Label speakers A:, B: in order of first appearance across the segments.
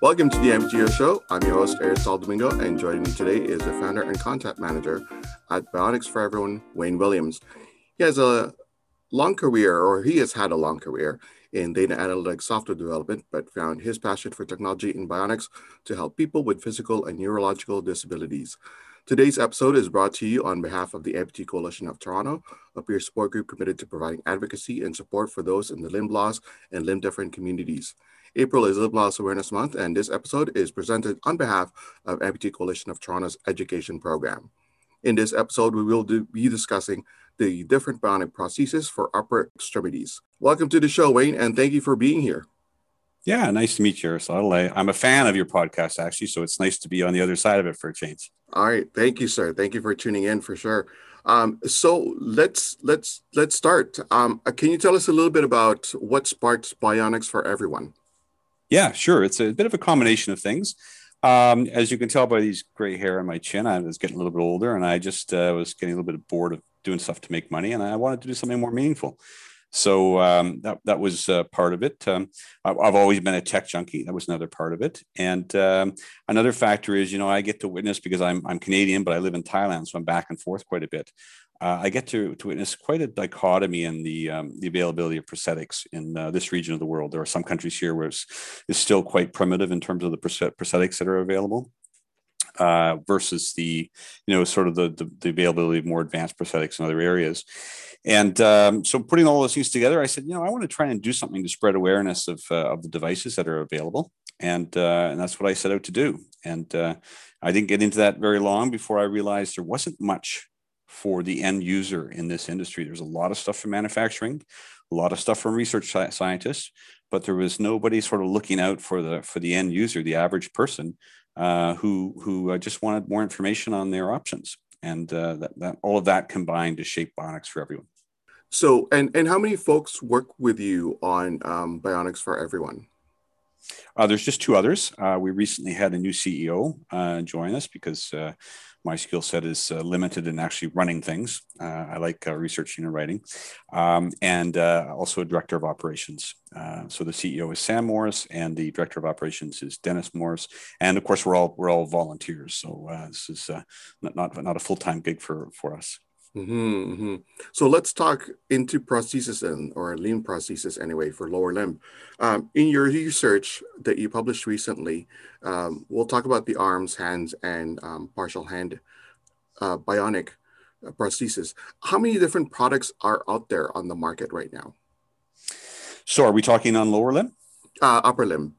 A: Welcome to the AmpuTO Show. I'm your host, Aristotle Domingo, and joining me today is the founder and content manager at Bionics for Everyone, Wayne Williams. He has a long career, or he has had a long career in data analytics software development, but found his passion for technology in bionics to help people with physical and neurological disabilities. Today's episode is brought to you on behalf of the Amputee Coalition of Toronto, a peer support group committed to providing advocacy and support for those in the limb loss and limb different communities. April is Limb Loss Awareness Month, and this episode is presented on behalf of Amputee Coalition of Toronto's education program. In this episode, we will do, be discussing the different bionic prostheses for upper extremities. Welcome to the show, Wayne, and thank you for being here.
B: Yeah, nice to meet you, Aristotle. I, am a fan of your podcast, actually, so it's nice to be on the other side of it for a change.
A: All right, thank you, sir. Thank you for tuning in for sure. Um, so let's let's let's start. Um, can you tell us a little bit about what sparks Bionics for everyone?
B: Yeah, sure. It's a bit of a combination of things. Um, as you can tell by these gray hair on my chin, I was getting a little bit older, and I just uh, was getting a little bit bored of doing stuff to make money, and I wanted to do something more meaningful. So um, that that was uh, part of it. Um, I've always been a tech junkie. That was another part of it. And um, another factor is, you know, I get to witness because I'm I'm Canadian, but I live in Thailand, so I'm back and forth quite a bit. Uh, I get to, to witness quite a dichotomy in the um, the availability of prosthetics in uh, this region of the world. There are some countries here where it's, it's still quite primitive in terms of the prosthetics that are available. Uh, versus the, you know, sort of the, the, the availability of more advanced prosthetics in other areas. And um, so putting all those things together, I said, you know, I want to try and do something to spread awareness of, uh, of the devices that are available. And, uh, and that's what I set out to do. And uh, I didn't get into that very long before I realized there wasn't much for the end user in this industry. There's a lot of stuff from manufacturing, a lot of stuff from research scientists, but there was nobody sort of looking out for the for the end user, the average person, uh, who who uh, just wanted more information on their options and uh, that, that all of that combined to shape bionics for everyone.
A: So and and how many folks work with you on um, bionics for everyone?
B: Uh, there's just two others. Uh, we recently had a new ceo uh, join us because uh, my skill set is uh, limited in actually running things. Uh, I like uh, researching and writing, um, and also a director of operations. So the CEO is Sam Morris, and the director of operations is Dennis Morris. And of course, we're all we're all volunteers. So this is not, not not a full time gig for for us.
A: Mm-hmm, mm-hmm. So let's talk into prosthesis and or limb prosthesis anyway for lower limb. Um, in your research that you published recently, um, we'll talk about the arms, hands, and um, partial hand uh, bionic uh, prosthesis. How many different products are out there on the market right now?
B: So are we talking on lower limb?
A: Uh, upper limb.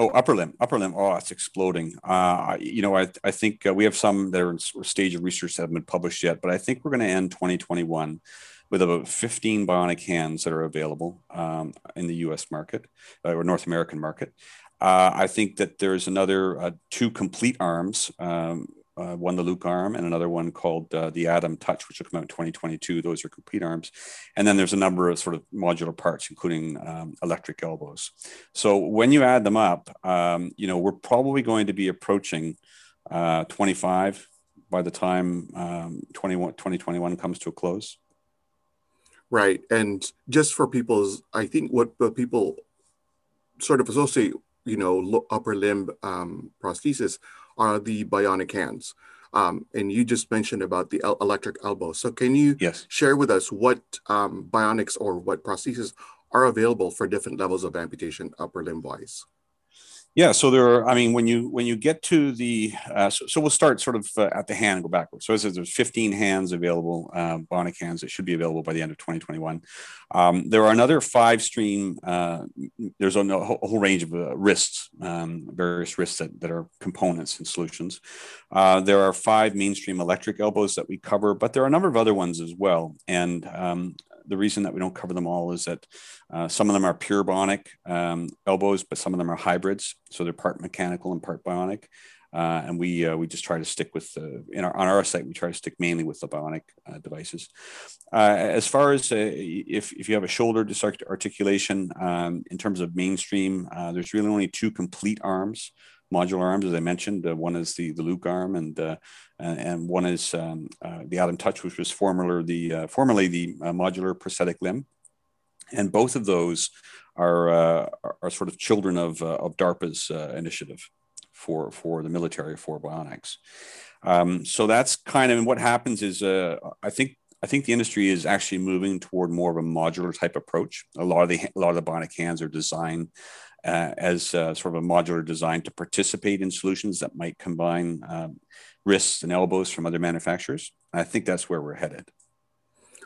B: Oh, upper limb, upper limb. Oh, it's exploding. Uh, you know, I, I think uh, we have some that are in stage of research that haven't been published yet, but I think we're going to end 2021 with about 15 bionic hands that are available um, in the U.S. market uh, or North American market. Uh, I think that there's another uh, two complete arms um, uh, one the Luke arm and another one called uh, the Atom Touch, which will come out in 2022. Those are complete arms. And then there's a number of sort of modular parts, including um, electric elbows. So when you add them up, um, you know, we're probably going to be approaching uh, 25 by the time um, 2021 comes to a close.
A: Right. And just for people's, I think what, people sort of associate, you know, upper limb um, prosthesis are the bionic hands. Um, and you just mentioned about the electric elbow. So can you
B: yes.
A: share with us what um, bionics or what prostheses are available for different levels of amputation upper limb wise?
B: Yeah, so there are. I mean, when you when you get to the, uh, so, so, we'll start sort of uh, at the hand and go backwards. So as there's 15 hands available, uh, bionic hands that should be available by the end of 2021. Um, there are another five stream. Uh, there's a, a, whole range of uh, wrists, um, various wrists that, that are components and solutions. Uh, there are five mainstream electric elbows that we cover, but there are a number of other ones as well. And um, the reason that we don't cover them all is that uh, some of them are pure bionic um, elbows, but some of them are hybrids, so they're part mechanical and part bionic. Uh, and we uh, we just try to stick with the in our on our site we try to stick mainly with the bionic uh, devices. Uh, as far as uh, if if you have a shoulder articulation um, in terms of mainstream, there's really only two complete arms modular arms, as I mentioned. Uh, one is the the Luke arm, and uh, and one is um, uh, the Atom Touch, which was formerly the formerly the modular prosthetic limb. And both of those are, uh, are sort of children of, uh, of DARPA's uh, initiative for, for the military for bionics. Um, so that's kind of what happens is uh, I think I think the industry is actually moving toward more of a modular type approach. A lot of the a lot of the bionic hands are designed uh, as uh, sort of a modular design to participate in solutions that might combine um, wrists and elbows from other manufacturers. I think that's where we're headed.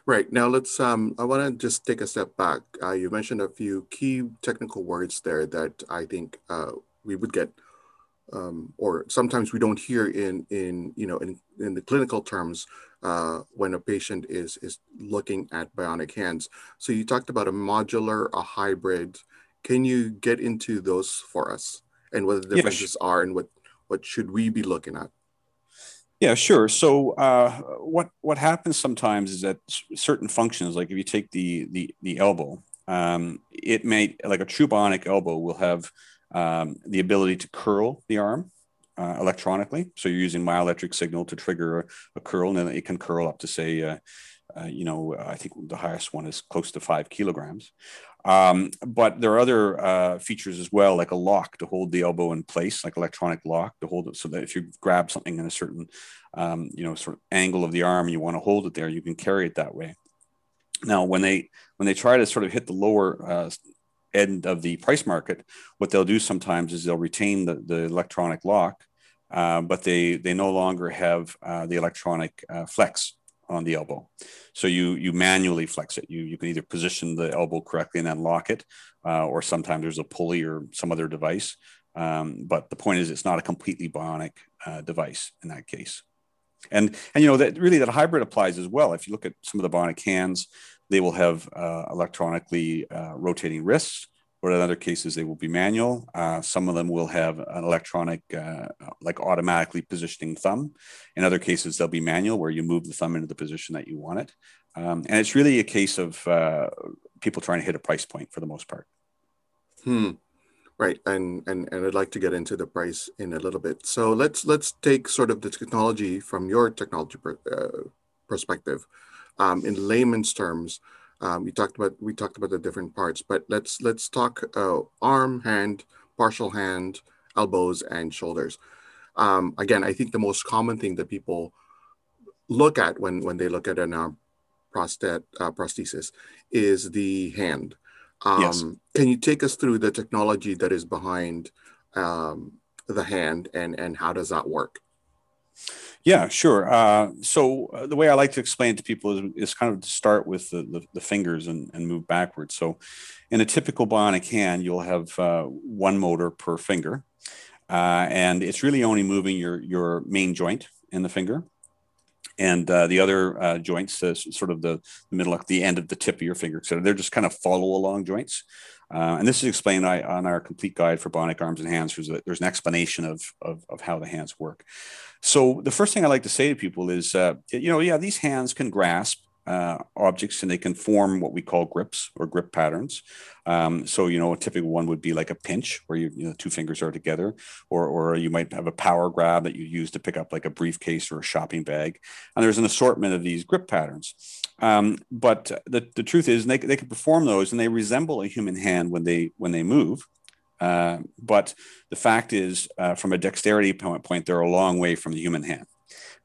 A: Right now, let's. Um, I want to just take a step back. Uh, you mentioned a few key technical words there that I think uh, we would get, um, or sometimes we don't hear in in you know in in the clinical terms uh, when a patient is is looking at bionic hands. So you talked about a modular, a hybrid. Can you get into those for us and what the differences yeah, are and what what should we be looking at?
B: Yeah, sure. So uh, what what happens sometimes is that certain functions, like if you take the the the elbow, um, it may like a true bionic elbow will have um, the ability to curl the arm uh, electronically. So you're using myoelectric signal to trigger a, a curl, and then it can curl up to say, uh, uh, you know, I think the highest one is close to five kilograms. Um, but there are other uh, features as well, like a lock to hold the elbow in place, like electronic lock to hold it, so that if you grab something in a certain, um, you know, sort of angle of the arm, and you want to hold it there, you can carry it that way. Now, when they when they try to sort of hit the lower uh, end of the price market, what they'll do sometimes is they'll retain the, the electronic lock, uh, but they they no longer have uh, the electronic uh, flex on the elbow. So you you manually flex it. You you can either position the elbow correctly and then lock it, uh, or sometimes there's a pulley or some other device. Um, but the point is, it's not a completely bionic uh, device in that case. And and you know that really that hybrid applies as well. If you look at some of the bionic hands, they will have uh, electronically uh, rotating wrists or in other cases they will be manual. Uh, some of them will have an electronic, uh, like automatically positioning thumb. In other cases, they'll be manual, where you move the thumb into the position that you want it. Um, and it's really a case of uh, people trying to hit a price point for the most part.
A: Hmm. Right, and and and I'd like to get into the price in a little bit. So let's let's take sort of the technology from your technology per, uh, perspective, um, in layman's terms. Um, we talked about we talked about the different parts, but let's let's talk uh, arm, hand, partial hand, elbows, and shoulders. Um, again, I think the most common thing that people look at when when they look at an arm uh, prosthesis is the hand. Um, yes. Can you take us through the technology that is behind um, the hand and and how does that work?
B: Yeah, sure. Uh, so uh, the way I like to explain to people is, is kind of to start with the, the, the, fingers and, and move backwards. So in a typical bionic hand, you'll have uh, one motor per finger. Uh, and it's really only moving your, your main joint in the finger. And uh, the other uh, joints, sort of the, the middle, the end of the tip of your finger, so they're just kind of follow along joints. Uh, and this is explained on our complete guide for bionic arms and hands. There's, a, there's an explanation of, of, of, how the hands work. So the first thing I like to say to people is, uh, you know, yeah, these hands can grasp uh, objects and they can form what we call grips or grip patterns. Um, so, you know, a typical one would be like a pinch where you, you know, two fingers are together, or, or you might have a power grab that you use to pick up like a briefcase or a shopping bag. And there's an assortment of these grip patterns. Um, but the, the truth is they, they can perform those and they resemble a human hand when they when they move. Uh, but the fact is, uh, from a dexterity point, they're a long way from the human hand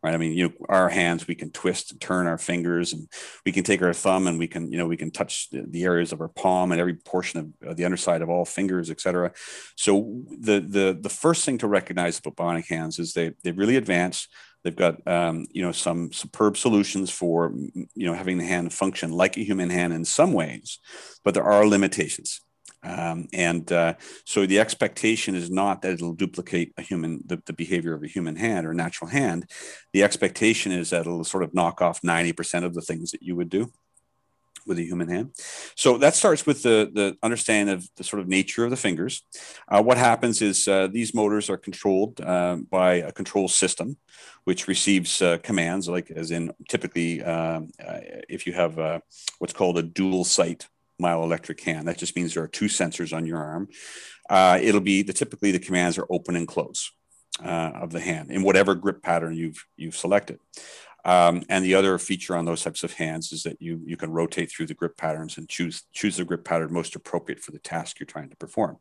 B: right? I mean, you know, our hands, we can twist and turn our fingers and we can take our thumb and we can, you know, we can touch the, the areas of our palm and every portion of, the underside of all fingers, etc. So the, the, the first thing to recognize about bionic hands is they, they really advance. They've got, um, you know, some superb solutions for, you know, having the hand function like a human hand in some ways, but there are limitations. Um, and uh, so the expectation is not that it'll duplicate a human, the, the, behavior of a human hand or a natural hand. The expectation is that it'll sort of knock off 90% of the things that you would do with a human hand. So that starts with the, the understanding of the sort of nature of the fingers. Uh, what happens is uh, these motors are controlled uh, by a control system, which receives uh, commands, like as in typically um, uh, if you have uh, what's called a dual site myoelectric hand. That just means there are two sensors on your arm. Uh, it'll be the typically the commands are open and close uh, of the hand in whatever grip pattern you've you've selected. Um, and the other feature on those types of hands is that you you can rotate through the grip patterns and choose choose the grip pattern most appropriate for the task you're trying to perform.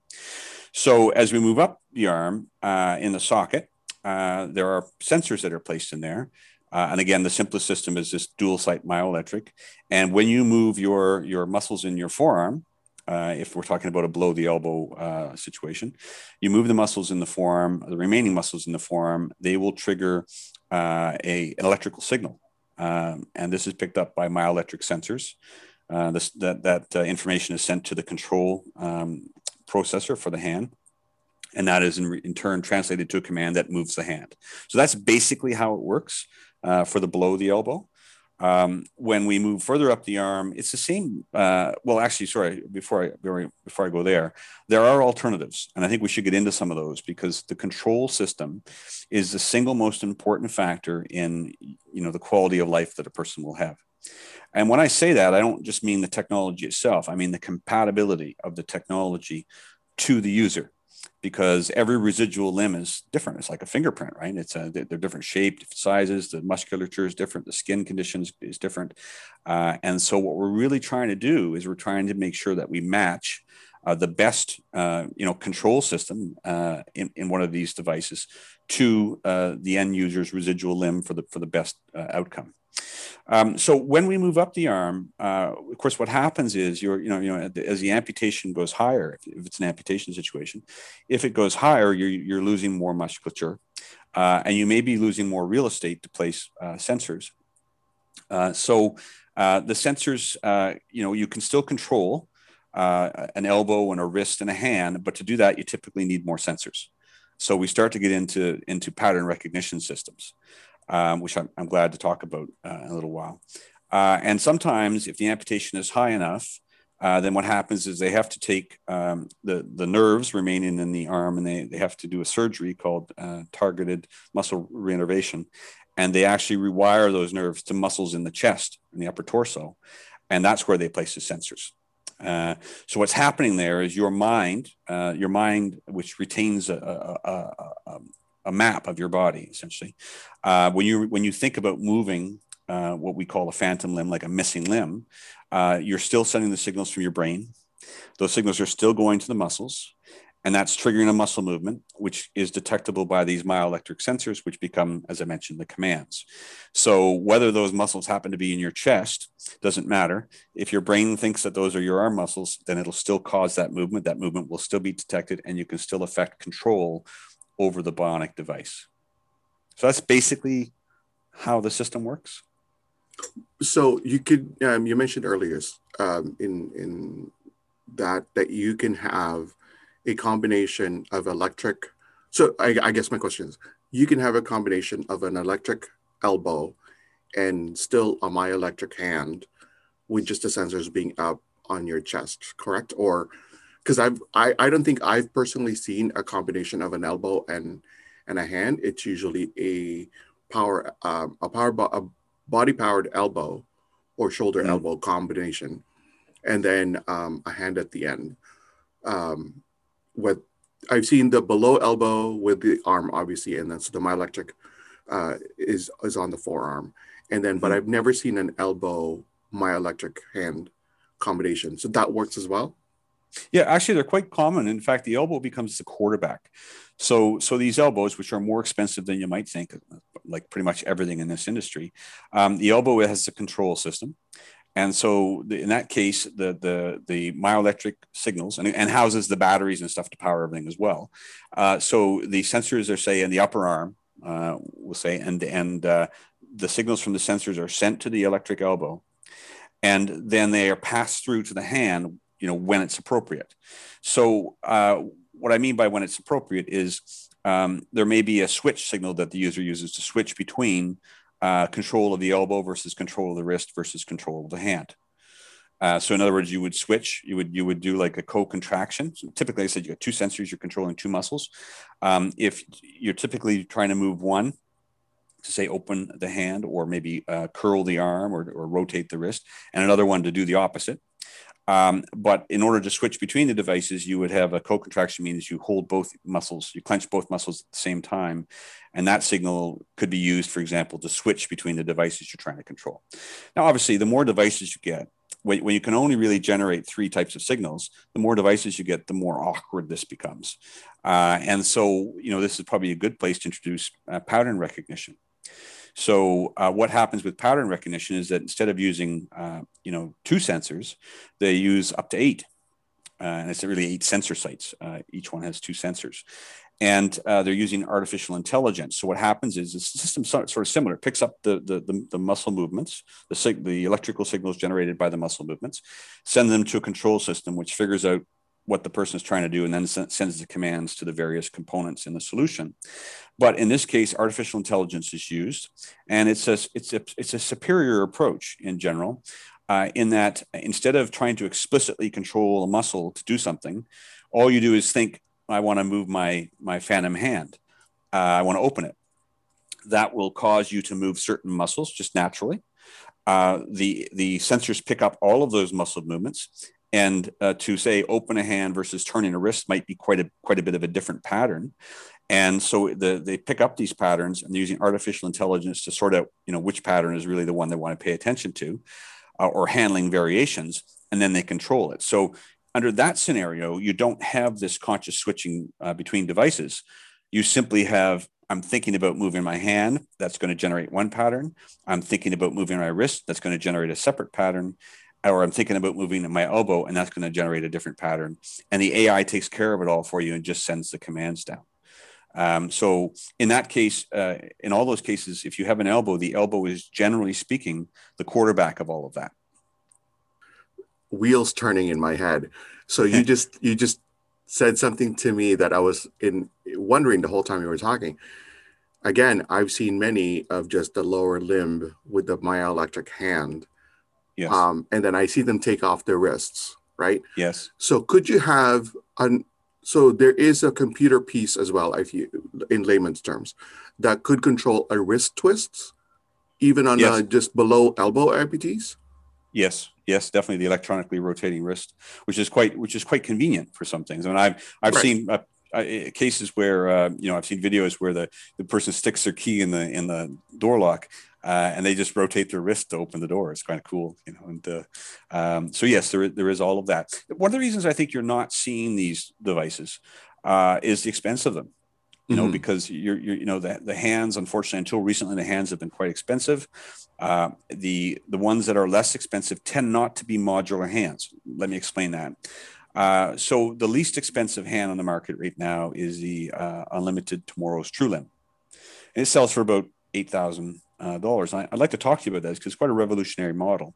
B: So as we move up the arm uh, in the socket, uh, there are sensors that are placed in there. Uh, and again, the simplest system is this dual site myoelectric. And when you move your your muscles in your forearm, uh, if we're talking about a below the elbow uh, situation, you move the muscles in the forearm, the remaining muscles in the forearm, they will trigger uh, a, an electrical signal. Um, and this is picked up by myoelectric sensors. Uh, this, that that uh, information is sent to the control um, processor for the hand. And that is in, in, turn translated to a command that moves the hand. So that's basically how it works uh, for the below the elbow. Um, when we move further up the arm, it's the same. Uh, well, actually, sorry, before I before I go there, there are alternatives, and I think we should get into some of those because the control system is the single most important factor in you know the quality of life that a person will have. And when I say that, I don't just mean the technology itself. I mean the compatibility of the technology to the user because every residual limb is different. It's like a fingerprint, right? It's a, they're different shape, different sizes. The musculature is different. The skin conditions is different. Uh, and so what we're really trying to do is we're trying to make sure that we match uh, the best, uh, you know, control system uh, in, in one of these devices to uh, the end user's residual limb for the for the best uh, outcome. Um, so when we move up the arm, uh, of course, what happens is you're, you know, you know, as the amputation goes higher, if, it's an amputation situation, if it goes higher, you're, you're losing more musculature, uh, and you may be losing more real estate to place uh, sensors. Uh, so uh, the sensors, uh, you know, you can still control an elbow and a wrist and a hand, but to do that, you typically need more sensors. So we start to get into into pattern recognition systems um, which I'm, I'm, glad to talk about uh, in a little while. Uh, and sometimes, if the amputation is high enough, uh, then what happens is they have to take um, the, the nerves remaining in the arm and they, they have to do a surgery called uh, targeted muscle reinnervation. And they actually rewire those nerves to muscles in the chest and the upper torso. And that's where they place the sensors. Uh, so what's happening there is your mind, uh, your mind, which retains a, a, a, a, map of your body essentially. Uh, when you when you think about moving uh, what we call a phantom limb, like a missing limb, uh, you're still sending the signals from your brain. Those signals are still going to the muscles, and that's triggering a muscle movement, which is detectable by these myoelectric sensors, which become, as I mentioned, the commands. So whether those muscles happen to be in your chest doesn't matter. If your brain thinks that those are your arm muscles, then it'll still cause that movement. That movement will still be detected, and you can still affect control over the bionic device. So that's basically how the system works.
A: So you could um, you mentioned earlier um, in in that that you can have a combination of electric. So I, I guess my question is, you can have a combination of an electric elbow and still a myoelectric hand with just the sensors being up on your chest, correct? Or because I've I, I don't think I've personally seen a combination of an elbow and and a hand. It's usually a power um, a power bo- a body powered elbow or shoulder mm-hmm. elbow combination, and then um, a hand at the end. Um, with I've seen the below elbow with the arm obviously, and that's the myoelectric uh, is is on the forearm, and then mm-hmm. but I've never seen an elbow myoelectric hand combination. So that works as well.
B: Yeah, actually, they're quite common. In fact, the elbow becomes the quarterback. So, so these elbows, which are more expensive than you might think, like pretty much everything in this industry, um, the elbow has a control system, and so the, in that case, the the the myoelectric signals and, and houses the batteries and stuff to power everything as well. Uh, so the sensors are say in the upper arm, uh, we'll say, and and uh, the signals from the sensors are sent to the electric elbow, and then they are passed through to the hand you know when it's appropriate so uh, what i mean by when it's appropriate is um, there may be a switch signal that the user uses to switch between uh, control of the elbow versus control of the wrist versus control of the hand uh, so in other words, you would switch. You would you would do like a co-contraction. So typically, I said you got two sensors. You're controlling two muscles. Um, if you're typically trying to move one to say open the hand or maybe uh, curl the arm or, or rotate the wrist, and another one to do the opposite, Um, but in order to switch between the devices, you would have a co-contraction means you hold both muscles, you clench both muscles at the same time. And that signal could be used, for example, to switch between the devices you're trying to control. Now, obviously, the more devices you get, when, when you can only really generate three types of signals, the more devices you get, the more awkward this becomes. Uh, and so, you know, this is probably a good place to introduce uh, pattern recognition. So uh, what happens with pattern recognition is that instead of using uh, you know two sensors, they use up to eight, uh, and it's really eight sensor sites. Uh, each one has two sensors, and uh, they're using artificial intelligence. So what happens is the system sort of similar. It picks up the, the, the, the muscle movements, the, sig- the electrical signals generated by the muscle movements, send them to a control system, which figures out what the person is trying to do and then sends the commands to the various components in the solution. But in this case, artificial intelligence is used, and it's a, it's a, it's a superior approach in general, uh, in that instead of trying to explicitly control a muscle to do something, all you do is think, I want to move my, my phantom hand. Uh, I want to open it. That will cause you to move certain muscles just naturally. Uh, the the sensors pick up all of those muscle movements and uh, to say open a hand versus turning a wrist might be quite a quite a bit of a different pattern and so the, they pick up these patterns and they're using artificial intelligence to sort out you know which pattern is really the one they want to pay attention to or handling variations and then they control it so under that scenario you don't have this conscious switching uh, between devices you simply have i'm thinking about moving my hand that's going to generate one pattern i'm thinking about moving my wrist that's going to generate a separate pattern or I'm thinking about moving my elbow, and that's going to generate a different pattern. And the AI takes care of it all for you and just sends the commands down. Um, so in that case, uh, in all those cases, if you have an elbow, the elbow is generally speaking the quarterback of all of that.
A: Wheels turning in my head. So you just you just said something to me that I was in wondering the whole time you were talking. Again, I've seen many of just the lower limb with the myoelectric hand
B: Yes.
A: Um, and then I see them take off their wrists, right?
B: Yes.
A: So could you have an so there is a computer piece as well, if you in layman's terms, that could control a wrist twist, even on yes. just below elbow amputees.
B: Yes, yes, definitely the electronically rotating wrist, which is quite which is quite convenient for some things. I mean, I've I've right. seen uh, uh, cases where uh, you know I've seen videos where the the person sticks their key in the in the door lock uh, and they just rotate their wrist to open the door. It's kind of cool, you know. And uh, um, so yes, there there is all of that. One of the reasons I think you're not seeing these devices uh, is the expense of them. You know, mm-hmm. because you're, you're, you know, the, the hands, unfortunately, until recently, the hands have been quite expensive. Uh, the the ones that are less expensive tend not to be modular hands. Let me explain that. Uh, so the least expensive hand on the market right now is the uh, Unlimited Tomorrow's TrueLimb. And it sells for about eight thousand uh, dollars. I'd like to talk to you about this because it's quite a revolutionary model.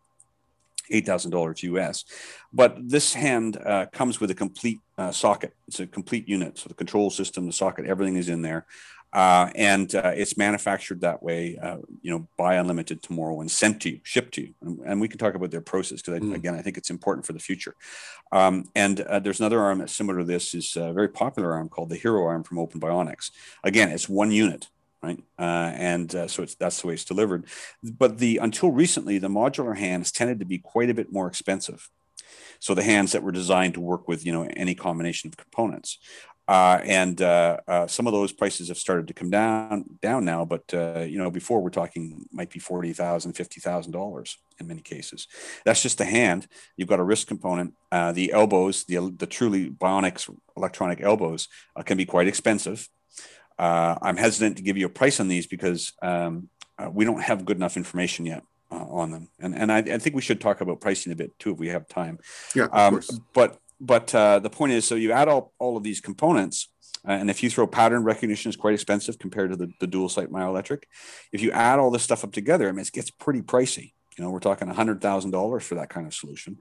B: $8,000 US. But this hand uh, comes with a complete uh, socket. It's a complete unit. So the control system, the socket, everything is in there. Uh, and uh, it's manufactured that way, uh, you know, by Unlimited tomorrow and sent to you, shipped to you. And, and we can talk about their process because, mm. again, I think it's important for the future. Um, and uh, there's another arm that's similar to this, is a very popular arm called the Hero arm from Open Bionics. Again, it's one unit right? Uh, and uh, so that's the way it's delivered. But the until recently, the modular hands tended to be quite a bit more expensive. So the hands that were designed to work with you know any combination of components. Uh, and uh, uh, some of those prices have started to come down down now, but uh, you know before we're talking might be forty thousand, fifty thousand dollars in many cases. That's just the hand. You've got a wrist component. the elbows, the the truly bionics electronic elbows, can be quite expensive uh, I'm hesitant to give you a price on these because um, uh, we don't have good enough information yet uh, on them, and and I, I, think we should talk about pricing a bit too if we have time.
A: Yeah, um,
B: but but uh, the point is, so you add all all of these components. Uh, and if you throw pattern recognition is quite expensive compared to the, the dual site myoelectric. If you add all this stuff up together, I mean, it gets pretty pricey. You know, we're talking $100,000 for that kind of solution.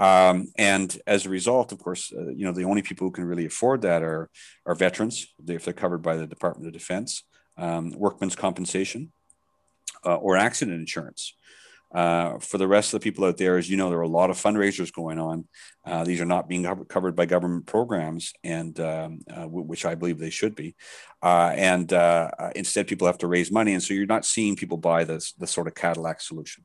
B: Um, and as a result, of course, uh, you know, the only people who can really afford that are, are veterans, if they're covered by the Department of Defense, um, workman's compensation, uh, or accident insurance. Uh, for the rest of the people out there, as you know, there are a lot of fundraisers going on. Uh, these are not being covered by government programs, and um, uh, which I believe they should be. Uh, and uh, instead, people have to raise money, and so you're not seeing people buy this the sort of Cadillac solution.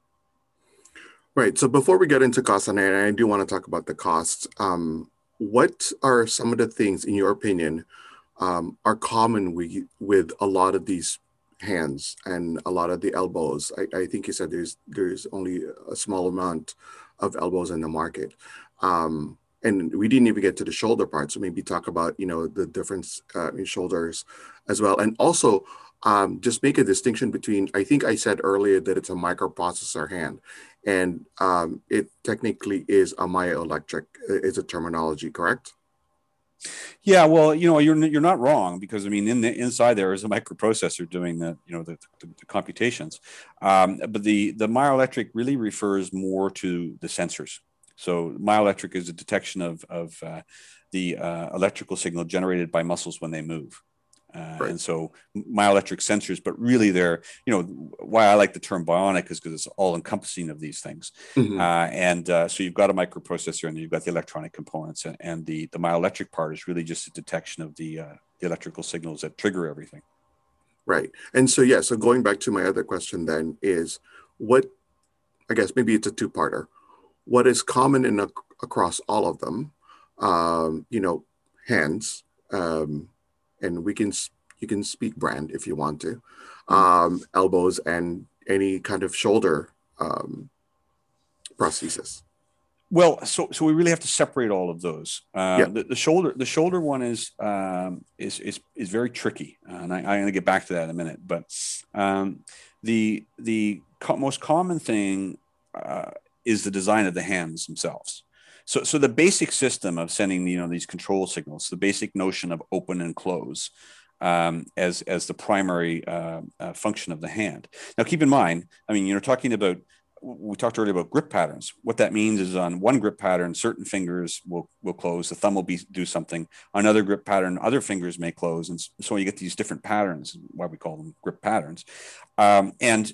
A: Right. So before we get into costs, and I, do want to talk about the costs, um, what are some of the things, in your opinion, um, are common with, with a lot of these hands and a lot of the elbows? I, I think you said there's there's only a small amount of elbows in the market. Um, and we didn't even get to the shoulder part. So maybe talk about, you know, the difference uh, in shoulders as well. And also um, just make a distinction between, I think I said earlier that it's a microprocessor hand and um, it technically is a myoelectric is a terminology, correct?
B: Yeah, well, you know, you're you're not wrong because I mean, in the inside there is a microprocessor doing the you know the, the, the computations, um, but the the myoelectric really refers more to the sensors. So myoelectric is a detection of of uh, the uh, electrical signal generated by muscles when they move. Uh, right. And so myoelectric sensors, but really they're, you know, why I like the term bionic is because it's all encompassing of these things. Mm-hmm. Uh, and uh, so you've got a microprocessor and you've got the electronic components and, and the, the myoelectric part is really just a detection of the, uh, the electrical signals that trigger everything.
A: Right. And so, yeah, so going back to my other question then is what, I guess maybe it's a two parter. What is common in a, across all of them? Um, you know, hands, um, and we can you can speak brand if you want to, hmm. um, elbows and any kind of shoulder um, prosthesis.
B: Well, so so we really have to separate all of those. Uh, yeah. the, the, shoulder the shoulder one is um, is, is is very tricky, and I, am going to get back to that in a minute. But um, the the co- most common thing uh, is the design of the hands themselves. So, so the basic system of sending you know these control signals, the basic notion of open and close, um, as as the primary uh, uh, function of the hand. Now, keep in mind, I mean, you're talking about. We talked earlier about grip patterns. What that means is on one grip pattern, certain fingers will, will close. The thumb will be do something. Another grip pattern, other fingers may close, and so you get these different patterns. Why we call them grip patterns. Um, and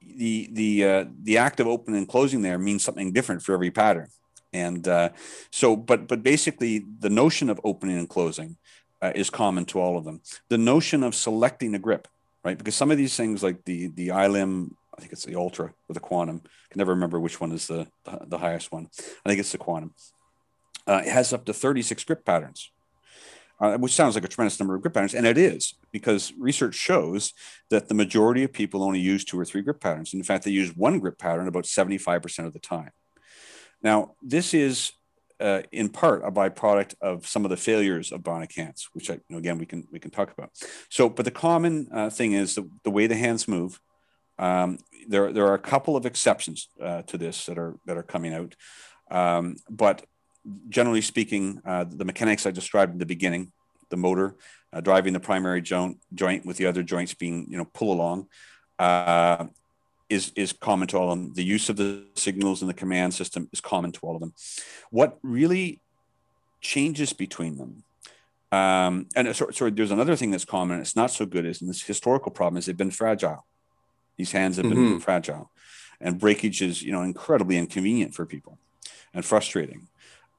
B: the the uh, the act of opening and closing there means something different for every pattern. And uh, so, but but basically, the notion of opening and closing uh, is common to all of them. The notion of selecting a grip, right? Because some of these things, like the the i-Limb, I think it's the Ultra or the Quantum. I can never remember which one is the the, highest one. I think it's the Quantum. Uh, it has up to 36 grip patterns, uh, which sounds like a tremendous number of grip patterns, and it is because research shows that the majority of people only use two or three grip patterns. In fact, they use one grip pattern about 75% of the time. Now, this is uh, in part a byproduct of some of the failures of bionic hands, which I, you know, again we can we can talk about. So, but the common uh, thing is the, the way the hands move. Um, there there are a couple of exceptions uh, to this that are that are coming out, um, but generally speaking, uh, the mechanics I described in the beginning, the motor uh, driving the primary joint joint with the other joints being you know pull along. Uh, is is common to all of them. The use of the signals in the command system is common to all of them. What really changes between them, um, and sorry, sorry, there's another thing that's common. It's not so good. Is and this historical problem is they've been fragile. These hands have been mm-hmm. fragile, and breakage is you know incredibly inconvenient for people and frustrating.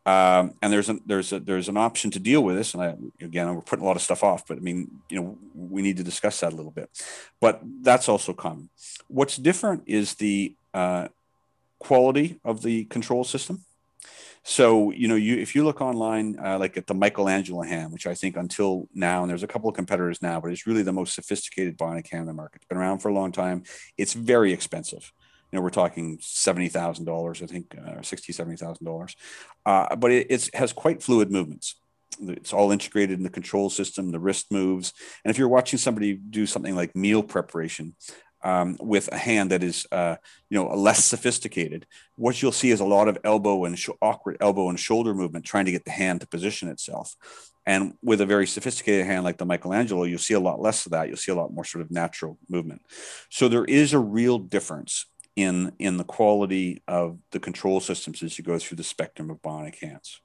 B: Um, and there's a, there's a, there's an option to deal with this. And I, again, we're putting a lot of stuff off, but I mean, you know, we need to discuss that a little bit. But that's also common. What's different is the uh, quality of the control system. So you know, you if you look online, uh, like at the Michelangelo hand, which I think until now, and there's a couple of competitors now, but it's really the most sophisticated bionic hand in the market. It's been around for a long time. It's very expensive you know, we're talking seventy thousand dollars, I think, uh, sixty, seventy thousand dollars. Uh, but it has quite fluid movements. It's all integrated in the control system. The wrist moves, and if you're watching somebody do something like meal preparation, um, with a hand that is, uh, you know, less sophisticated, what you'll see is a lot of elbow and sh- awkward elbow and shoulder movement trying to get the hand to position itself. And with a very sophisticated hand like the Michelangelo, you'll see a lot less of that. You'll see a lot more sort of natural movement. So there is a real difference in in the quality of the control systems as you go through the spectrum of bionic hands.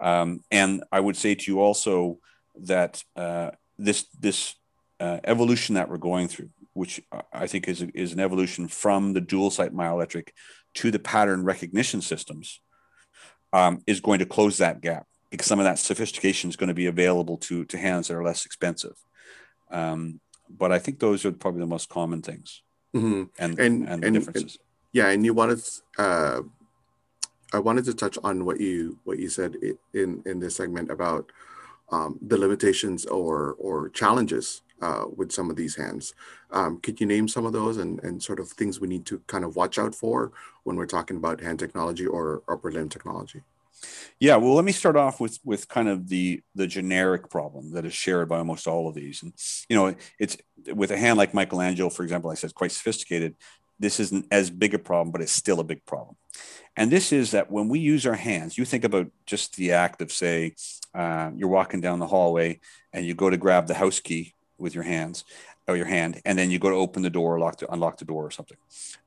B: Um, and I would say to you also that uh, this this uh, evolution that we're going through, which I think is is an evolution from the dual site myoelectric to the pattern recognition systems, um, is going to close that gap because some of that sophistication is going to be available to to hands that are less expensive. Um, but I think those are probably the most common things
A: mm-hmm. and and and, and differences. Yeah, and you wanted uh, I wanted to touch on what you what you said in in this segment about um, the limitations or or challenges uh, with some of these hands. Um, could you name some of those and, and sort of things we need to kind of watch out for when we're talking about hand technology or upper limb technology?
B: Yeah, well, let me start off with with kind of the the generic problem that is shared by almost all of these, and you know, it's with a hand like Michelangelo, for example. I said quite sophisticated. This isn't as big a problem, but it's still a big problem. And this is that when we use our hands, you think about just the act of, say, uh, you're walking down the hallway and you go to grab the house key with your hands or your hand, and then you go to open the door, lock to unlock the door or something.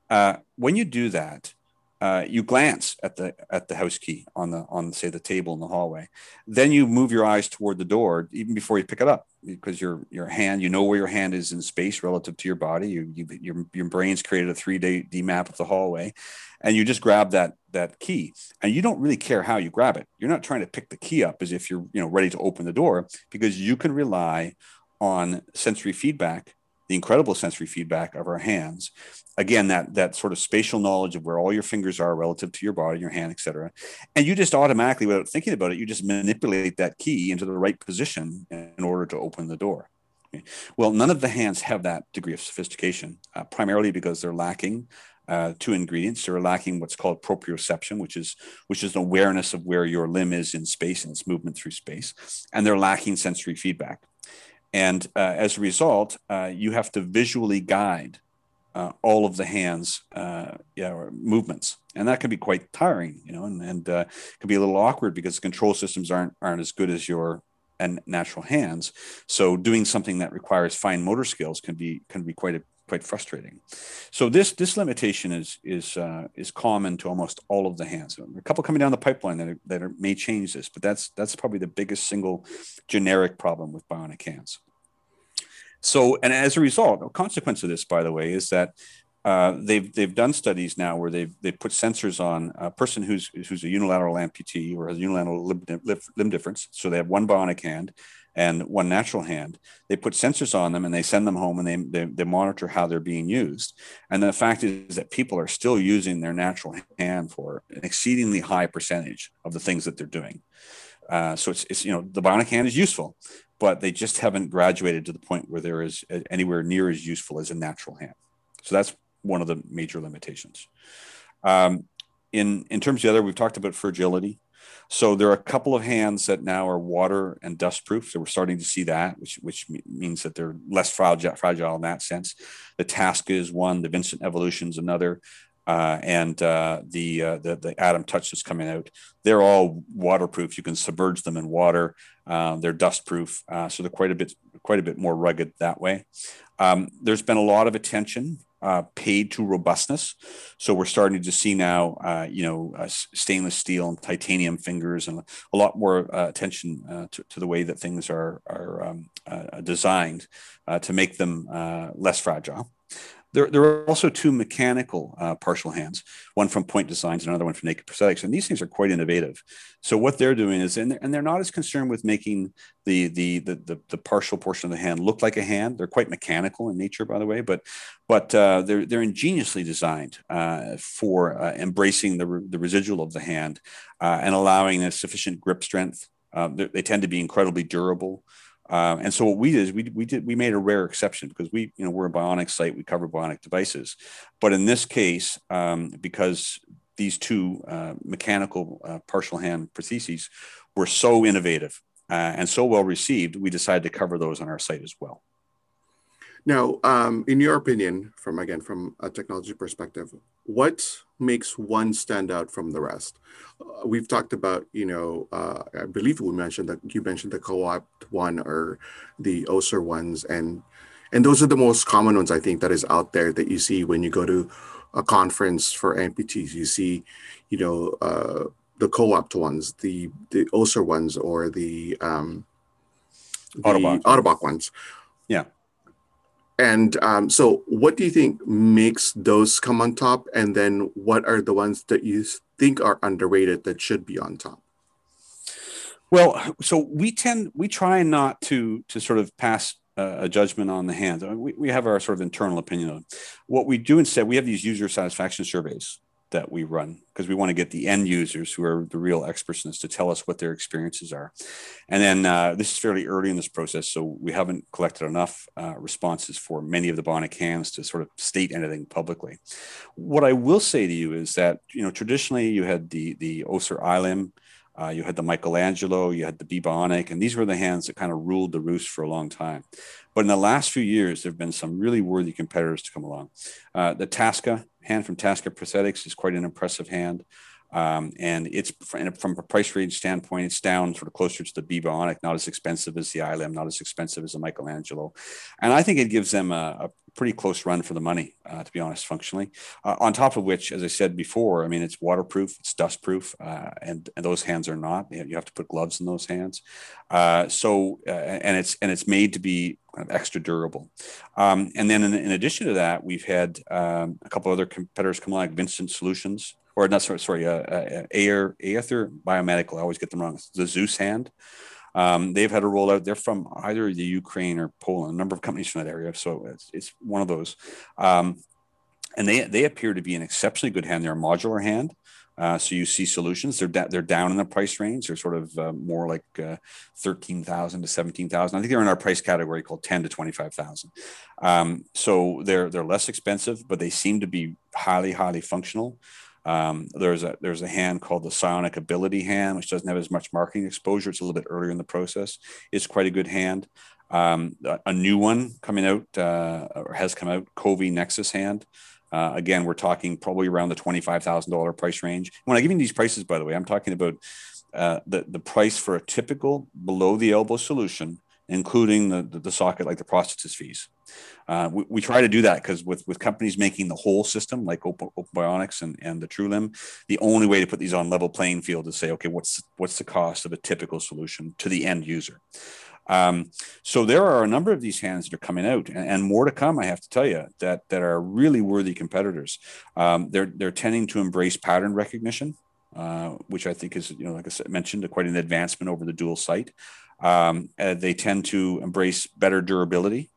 B: Uh, when you do that, uh, you glance at the at the house key on the on say the table in the hallway. Then you move your eyes toward the door even before you pick it up because your your hand you know where your hand is in space relative to your body. You, you your your brain's created a three D D map of the hallway, and you just grab that that key and you don't really care how you grab it. You're not trying to pick the key up as if you're you know ready to open the door because you can rely on sensory feedback the incredible sensory feedback of our hands. Again that that sort of spatial knowledge of where all your fingers are relative to your body your hand etc and you just automatically without thinking about it you just manipulate that key into the right position in order to open the door. Well none of the hands have that degree of sophistication uh, primarily because they're lacking uh, two ingredients. They're lacking what's called proprioception which is which is an awareness of where your limb is in space and its movement through space. And they're lacking sensory feedback and uh, as a result, uh, you have to visually guide uh, all of the hands uh, movements. And that can be quite tiring, you know, and, and uh, can be a little awkward because the control systems aren't, aren't as good as your and natural hands. So doing something that requires fine motor skills can be can be quite a, quite frustrating. So this this limitation is is uh, is common to almost all of the hands. A couple coming down the pipeline that are, that are, may change this, but that's that's probably the biggest single generic problem with bionic hands. So, and as a result, a consequence of this, by the way, is that uh, they've they've done studies now where they've they put sensors on a person who's who's a unilateral amputee or has unilateral limb, limb difference. So they have one bionic hand and one natural hand. They put sensors on them and they send them home and they, they, they, monitor how they're being used. And the fact is that people are still using their natural hand for an exceedingly high percentage of the things that they're doing. Uh, so it's, it's, you know, the bionic hand is useful, but they just haven't graduated to the point where there is anywhere near as useful as a natural hand. So that's one of the major limitations. Um, in, in terms of the other, we've talked about fragility. So there are a couple of hands that now are water and dust proof. So we're starting to see that, which which means that they're less fragile, fragile in that sense. The task is one, the Vincent Evolution is another, uh, and uh, the, uh, the the Atom Touch is coming out. They're all waterproof. You can submerge them in water. Uh, they're dust proof, uh, so they're quite a bit quite a bit more rugged that way. Um, there's been a lot of attention uh, paid to robustness. So we're starting to see now, uh, you know, uh, stainless steel and titanium fingers, and a lot more uh, attention uh, to, to, the way that things are are um, uh, designed to make them less fragile. There, there are also two mechanical uh, partial hands, one from Point Designs and another one from Naked Prosthetics, and these things are quite innovative. So what they're doing is, and they're, and they're not as concerned with making the, the, the the the partial portion of the hand look like a hand. They're quite mechanical in nature, by the way, but but uh, they're they're ingeniously designed uh, for uh, embracing the the residual of the hand uh, and allowing a sufficient grip strength. Uh, they tend to be incredibly durable. Uh, and so what we did is we, we did we made a rare exception because we you know we're a bionic site we cover bionic devices, but in this case um, because these two uh, mechanical uh, partial hand prostheses were so innovative uh, and so well received, we decided to cover those on our site as well.
A: Now, um, in your opinion, from again from a technology perspective, what makes one stand out from the rest? Uh, we've talked about, you know, uh, I believe we mentioned that you mentioned the Coapt one or the Össur ones, and and those are the most common ones I think that is out there that you see when you go to a conference for amputees. You see, you know, uh, the Coapt ones, the the Össur ones, or the um, the Ottobock, Ottobock ones.
B: Yeah
A: and um, so, what do you think makes those come on top? And then, what are the ones that you think are underrated that should be on top?
B: Well, so we tend we try not to to sort of pass a judgment on the hand. We, we have our sort of internal opinion on what we do instead. We have these user satisfaction surveys that we run because we want to get the end users who are the real experts in this to tell us what their experiences are. And then uh, this is fairly early in this process, so we haven't collected enough uh, responses for many of the Bionic hands to sort of state anything publicly. What I will say to you is that you know traditionally you had the the Össur i-Limb uh, you had the Michelangelo, you had the bebionic, and these were the hands that kind of ruled the roost for a long time. But in the last few years, there have been some really worthy competitors to come along. Uh, the Taska hand from Taska Prosthetics is quite an impressive hand. Um, and it's from a price range standpoint, it's down sort of closer to the Bionic, not as expensive as the i-Limb, not as expensive as the Michelangelo. And I think it gives them a, a pretty close run for the money, uh, to be honest, functionally. Uh, on top of which, as I said before, I mean, it's waterproof, it's dustproof, uh, and, and those hands are not. You have to put gloves in those hands. Uh, so, uh, and it's and it's made to be kind of extra durable. Um, and then in, in, addition to that, we've had um, a couple other competitors come along, like Vincent Solutions, or not sorry, sorry, uh, Air Aether Biomedical. I always get them wrong. The Zeus hand. Um, they've had a rollout. They're from either the Ukraine or Poland. A number of companies from that area, so it's, it's one of those. Um, and they they appear to be an exceptionally good hand. They're a modular hand. Uh, so you see solutions. They're da- they're down in the price range. They're sort of uh, more like uh, thirteen thousand to seventeen thousand. I think they're in our price category called ten to twenty five thousand. Um, so they're they're less expensive, but they seem to be highly highly functional. Um, there's a there's a hand called the Psyonic Ability hand, which doesn't have as much marketing exposure. It's a little bit earlier in the process. It's quite a good hand. Um, a, new one coming out uh, or has come out, Covvi Nexus hand. Uh, again, we're talking probably around the twenty-five thousand dollar price range. When I give you these prices, by the way, I'm talking about uh, the the price for a typical below the elbow solution, including the, the, the socket like the prosthetist fees. Uh, we, we, try to do that because with, with companies making the whole system like Open, Open Bionics and, and the TrueLimb, the only way to put these on level playing field is say, okay, what's what's the cost of a typical solution to the end user? Um, so there are a number of these hands that are coming out, and, and, more to come. I have to tell you that that are really worthy competitors. Um, they're they're tending to embrace pattern recognition, uh, which I think is you know like I said, mentioned, quite an advancement over the dual site. Um, they tend to embrace better durability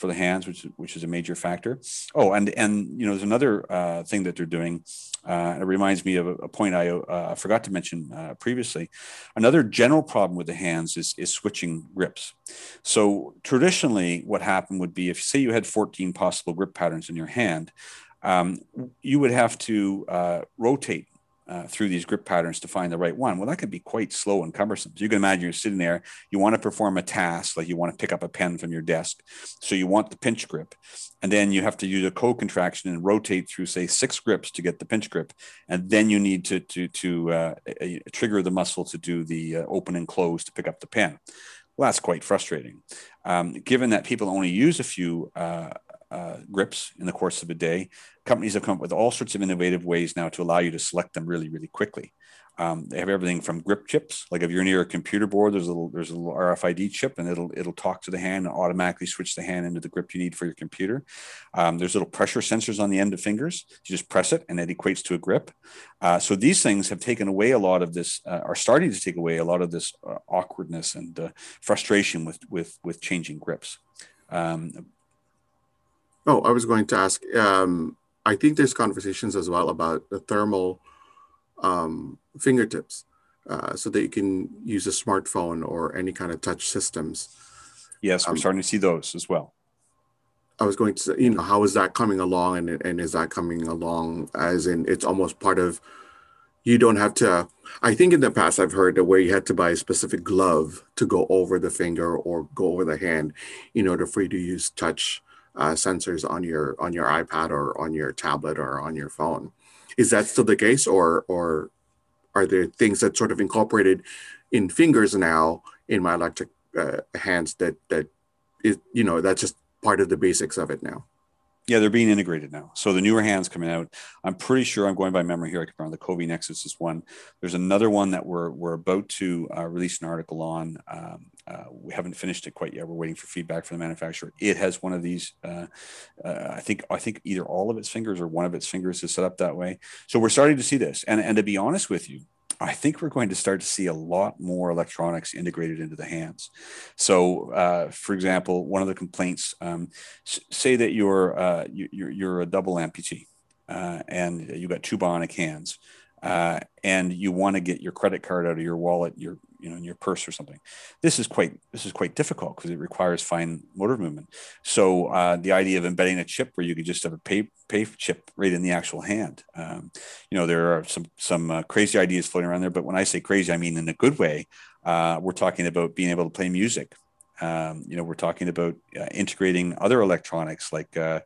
B: for the hands, which which is a major factor. Oh, and and you know, there's another uh, thing that they're doing. Uh, it reminds me of a, a point I uh, forgot to mention uh, previously. Another general problem with the hands is is switching grips. So traditionally, what happened would be if say you had 14 possible grip patterns in your hand, um, you would have to uh, rotate uh, through these grip patterns to find the right one. Well, that can be quite slow and cumbersome. So you can imagine you're sitting there, you want to perform a task, like you want to pick up a pen from your desk. So you want the pinch grip. And then you have to use a co-contraction and rotate through, say, six grips to get the pinch grip. And then you need to, to, to uh, trigger the muscle to do the uh, open and close to pick up the pen. Well, that's quite frustrating. Um, given that people only use a few uh, uh, grips in the course of a day. Companies have come up with all sorts of innovative ways now to allow you to select them really, really quickly. Um, they have everything from grip chips, like if you're near a computer board, there's a little there's a little RFID chip, and it'll it'll talk to the hand and automatically switch the hand into the grip you need for your computer. Um, there's little pressure sensors on the end of fingers. You just press it, and it equates to a grip. Uh, so these things have taken away a lot of this, uh, are starting to take away a lot of this uh, awkwardness and uh, frustration with with with changing grips. Um,
A: Oh, I was going to ask. Um, I think there's conversations as well about the thermal um, fingertips, uh, so that you can use a smartphone or any kind of touch systems.
B: Yes, we're um, starting to see those as well.
A: I was going to say, you know, how is that coming along, and and is that coming along as in it's almost part of you don't have to i think in the past i've heard that where you had to buy a specific glove to go over the finger or go over the hand in order for you to use touch uh, sensors on your on your iPad or on your tablet or on your phone. Is that still the case, or or are there things that sort of incorporated in fingers now in myoelectric uh, hands that that is you know that's just part of the basics of it now?
B: Yeah, they're being integrated now. So the newer hands coming out. I'm pretty sure I'm going by memory here. I can remember the Covvi Nexus is one. There's another one that we're we're about to uh, release an article on. Um, uh, we haven't finished it quite yet. We're waiting for feedback from the manufacturer. It has one of these. Uh, uh, I think I think either all of its fingers or one of its fingers is set up that way. So we're starting to see this. And and to be honest with you, I think we're going to start to see a lot more electronics integrated into the hands. So, uh, for example, one of the complaints, um, say that you're, uh, you're, you're a double amputee uh, and you've got two bionic hands, uh, and you want to get your credit card out of your wallet, your you know in your purse or something. This is quite this is quite difficult because it requires fine motor movement. So uh, the idea of embedding a chip where you could just have a pay pay chip right in the actual hand. Um, you know there are some some uh, crazy ideas floating around there, but when I say crazy, I mean in a good way. Uh, we're talking about being able to play music. Um, you know, we're talking about uh, integrating other electronics like uh,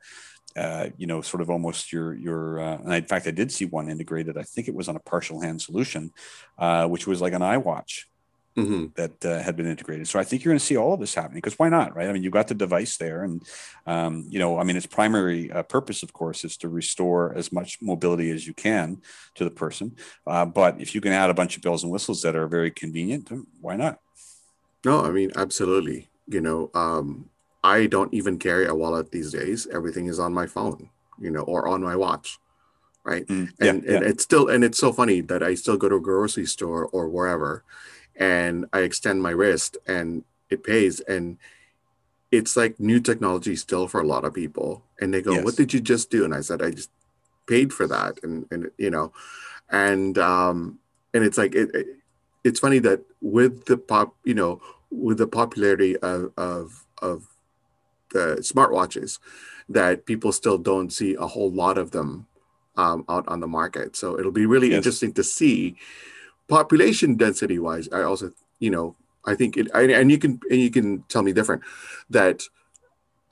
B: uh, you know, sort of almost your your. Uh, and in fact, I did see one integrated. I think it was on a partial hand solution, uh, which was like an iWatch mm-hmm. that uh, had been integrated. So I think you're going to see all of this happening because why not, right? I mean, you've got the device there, and um, you know, I mean, its primary uh, purpose, of course, is to restore as much mobility as you can to the person. Uh, but if you can add a bunch of bells and whistles that are very convenient, why not?
A: No, I mean, absolutely. You know, um, I don't even carry a wallet these days. Everything is on my phone, you know, or on my watch. Right. Mm, yeah, and, yeah. and it's still, and it's so funny that I still go to a grocery store or wherever and I extend my wrist and it pays. And it's like new technology still for a lot of people. And they go, yes. What did you just do? And I said, I just paid for that. And, and you know, and, um, and it's like, it, it it's funny that with the pop, you know, with the popularity of, of, of the smartwatches that people still don't see a whole lot of them um, out on the market. So it'll be really yes. interesting to see population density wise. I also, you know, I think it, I, and you can and you can tell me different that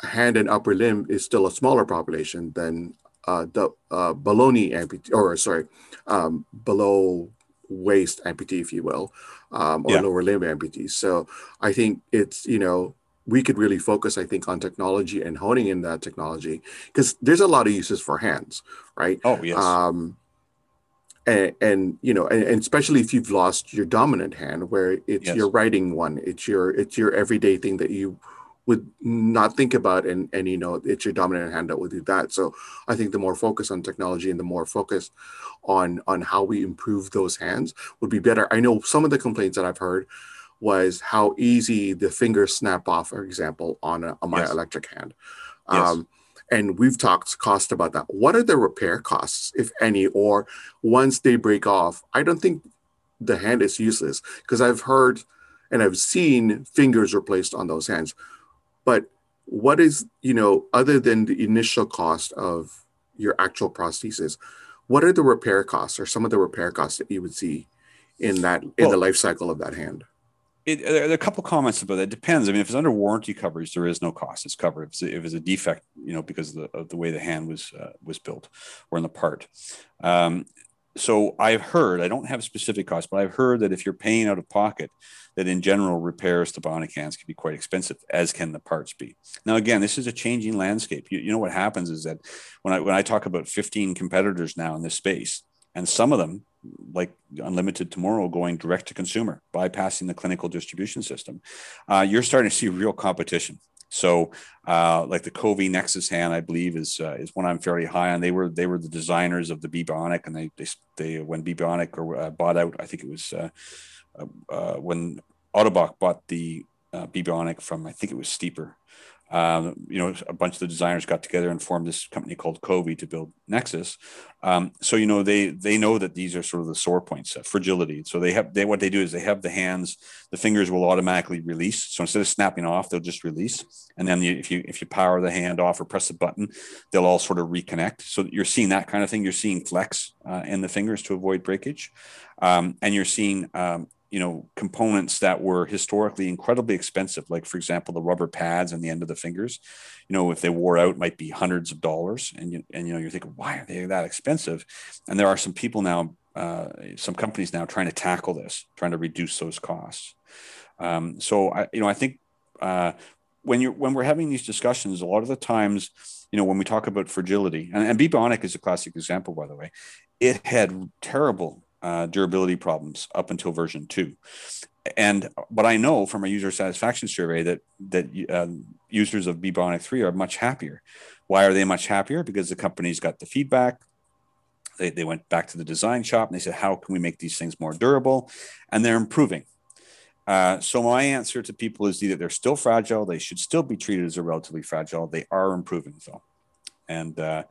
A: hand and upper limb is still a smaller population than uh, the uh, below knee amputee, or sorry, um, below waist amputee, if you will, um, or yeah. lower limb amputees. So I think it's you know we could really focus, I think, on technology and honing in that technology because there's a lot of uses for hands, right?
B: Oh yes. Um,
A: and, and you know, and, and, especially if you've lost your dominant hand, where it's yes. your writing one, it's your it's your everyday thing that you would not think about, and and you know, it's your dominant hand that will do that. So I think the more focus on technology and the more focus on on how we improve those hands would be better. I know some of the complaints that I've heard was how easy the fingers snap off, for example, on, a, on my yes. electric hand. Yes. Um, and we've talked cost about that. What are the repair costs, if any, or once they break off? I don't think the hand is useless because I've heard and I've seen fingers replaced on those hands. But what is, you know, other than the initial cost of your actual prosthesis, what are the repair costs or some of the repair costs that you would see in that in well, the life cycle of that hand?
B: It, there are a couple comments about that. It depends. I mean, if it's under warranty coverage, there is no cost. It's covered. If it's a, if it's a defect, you know, because of the, of the way the hand was uh, was built or in the part. Um, so I've heard. I don't have specific costs, but I've heard that if you're paying out of pocket, that in general repairs to bionic hands can be quite expensive, as can the parts be. Now, again, this is a changing landscape. You, you know what happens is that when I when I talk about 15 competitors now in this space, and some of them like unlimited tomorrow going direct to consumer bypassing the clinical distribution system uh, you're starting to see real competition so uh, like the Covvi Nexus hand, I believe is uh, is one I'm fairly high on. They were they were the designers of the Bionic, and they they, they when Bionic or uh, bought out, I think it was uh, uh, when Ottobock bought the bebionic from I think it was Steeper um, you know, a bunch of the designers got together and formed this company called Covvi to build Nexus. Um, so you know they they know that these are sort of the sore points, uh, fragility. So they have they what they do is they have the hands, the fingers will automatically release. So instead of snapping off, they'll just release, and then you, if you if you power the hand off or press the button, they'll all sort of reconnect. So you're seeing that kind of thing. You're seeing flex uh, in the fingers to avoid breakage, um, and you're seeing um, you know components that were historically incredibly expensive like for example the rubber pads on the end of the fingers. You know if they wore out might be hundreds of dollars and you, and you know you're thinking why are they that expensive? And there are some people now uh, some companies now trying to tackle this trying to reduce those costs. Um, so i you know i think uh, when you're when we're having these discussions a lot of the times you know when we talk about fragility and, and Bionic is a classic example by the way it had terrible uh, durability problems up until version two. And but I know from a user satisfaction survey that that uh, users of Bionic three are much happier. Why are they much happier? Because the company's got the feedback. They, they went back to the design shop and they said, how can we make these things more durable? And they're improving. Uh, so my answer to people is either they're still fragile, they should still be treated as a relatively fragile. They are improving though, and uh,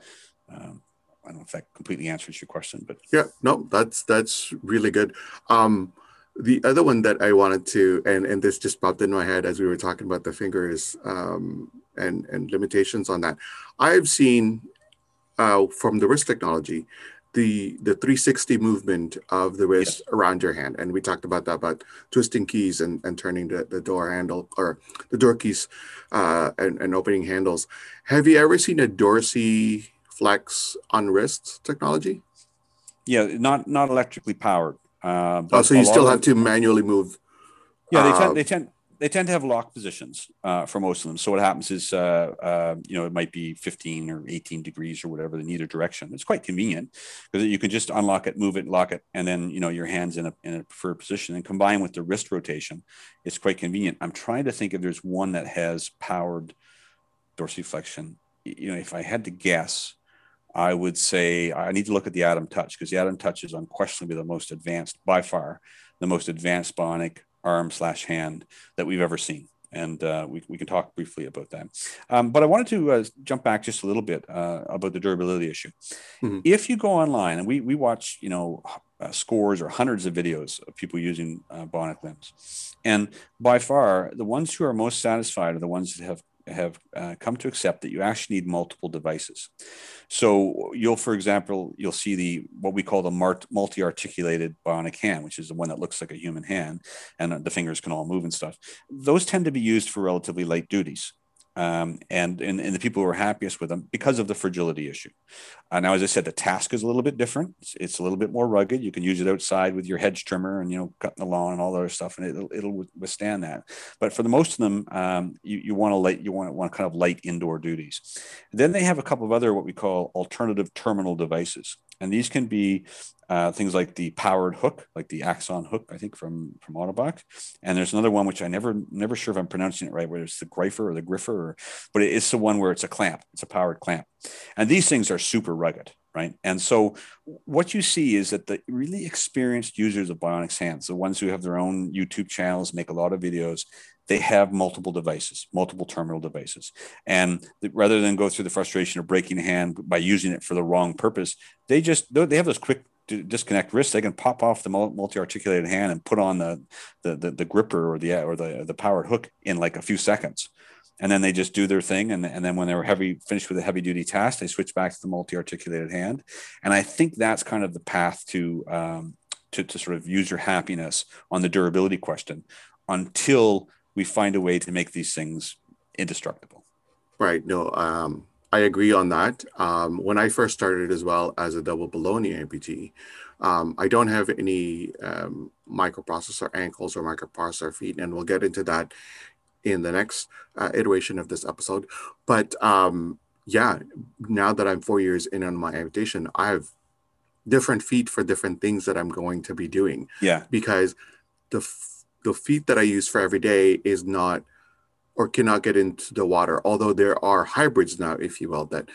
B: um, I don't know if that completely answers your question, but
A: yeah, no, that's that's really good. Um, the other one that I wanted to, and and this just popped in my head as we were talking about the fingers um, and and limitations on that. I've seen uh, from the wrist technology the the 360 movement of the wrist yes. around your hand and we talked about that about twisting keys and, and turning the, the door handle or the door keys uh, and, and opening handles have you ever seen a dorsey flex on wrist technology
B: yeah not not electrically powered
A: uh, oh so you still have to manually move
B: yeah they tend, uh, they tend they tend to have lock positions uh, for most of them. So what happens is, uh, uh, you know, it might be 15 or 18 degrees or whatever in either direction. It's quite convenient because you can just unlock it, move it, lock it, and then you know your hands in a in a preferred position. And combined with the wrist rotation, it's quite convenient. I'm trying to think if there's one that has powered dorsiflexion. You know, if I had to guess, I would say I need to look at the Atom Touch because the Atom Touch is unquestionably the most advanced by far, the most advanced bionic arm slash hand that we've ever seen. And uh, we, we can talk briefly about that. Um, but I wanted to uh, jump back just a little bit uh, about the durability issue. Mm-hmm. If you go online and we, we watch, you know, uh, scores or hundreds of videos of people using uh, bionic limbs, and by far the ones who are most satisfied are the ones that have have uh, come to accept that you actually need multiple devices. So you'll, for example, you'll see the what we call the multi-articulated bionic hand, which is the one that looks like a human hand, and the fingers can all move and stuff. Those tend to be used for relatively light duties um, and, and, and the people who are happiest with them because of the fragility issue. Uh, now, as I said, the Taska is a little bit different. It's, it's, a little bit more rugged. You can use it outside with your hedge trimmer and you know cutting the lawn and all that other stuff, and it'll, it'll withstand that. But for the most of them, um, you, you want to light you want want kind of light indoor duties. Then they have a couple of other what we call alternative terminal devices, and these can be uh, things like the powered hook, like the Axon hook, I think from from Ottobock. And there's another one which I never never sure if I'm pronouncing it right, whether it's the Greifer or the Griffer, or, but it's the one where it's a clamp, it's a powered clamp. And these things are super rugged, right? And so what you see is that the really experienced users of Bionics hands, the ones who have their own YouTube channels, make a lot of videos, they have multiple devices, multiple terminal devices. And rather than go through the frustration of breaking a hand by using it for the wrong purpose, they just they have those quick disconnect wrists, they can pop off the multi-articulated hand and put on the, the the, the, gripper or the or the the powered hook in like a few seconds, and then they just do their thing. And, and then when they're heavy finished with a heavy duty task, they switch back to the multi-articulated hand. And I think that's kind of the path to um, to to sort of use your happiness on the durability question until we find a way to make these things indestructible.
A: Right. No. Um I agree on that. Um, when I first started as well as a double below-knee amputee, um, I don't have any um, microprocessor ankles or microprocessor feet, and we'll get into that in the next uh, iteration of this episode. But um, yeah, now that I'm four years in on my amputation, I have different feet for different things that I'm going to be doing.
B: Yeah,
A: because the f- the feet that I use for every day is not or cannot get into the water. Although there are hybrids now, if you will, that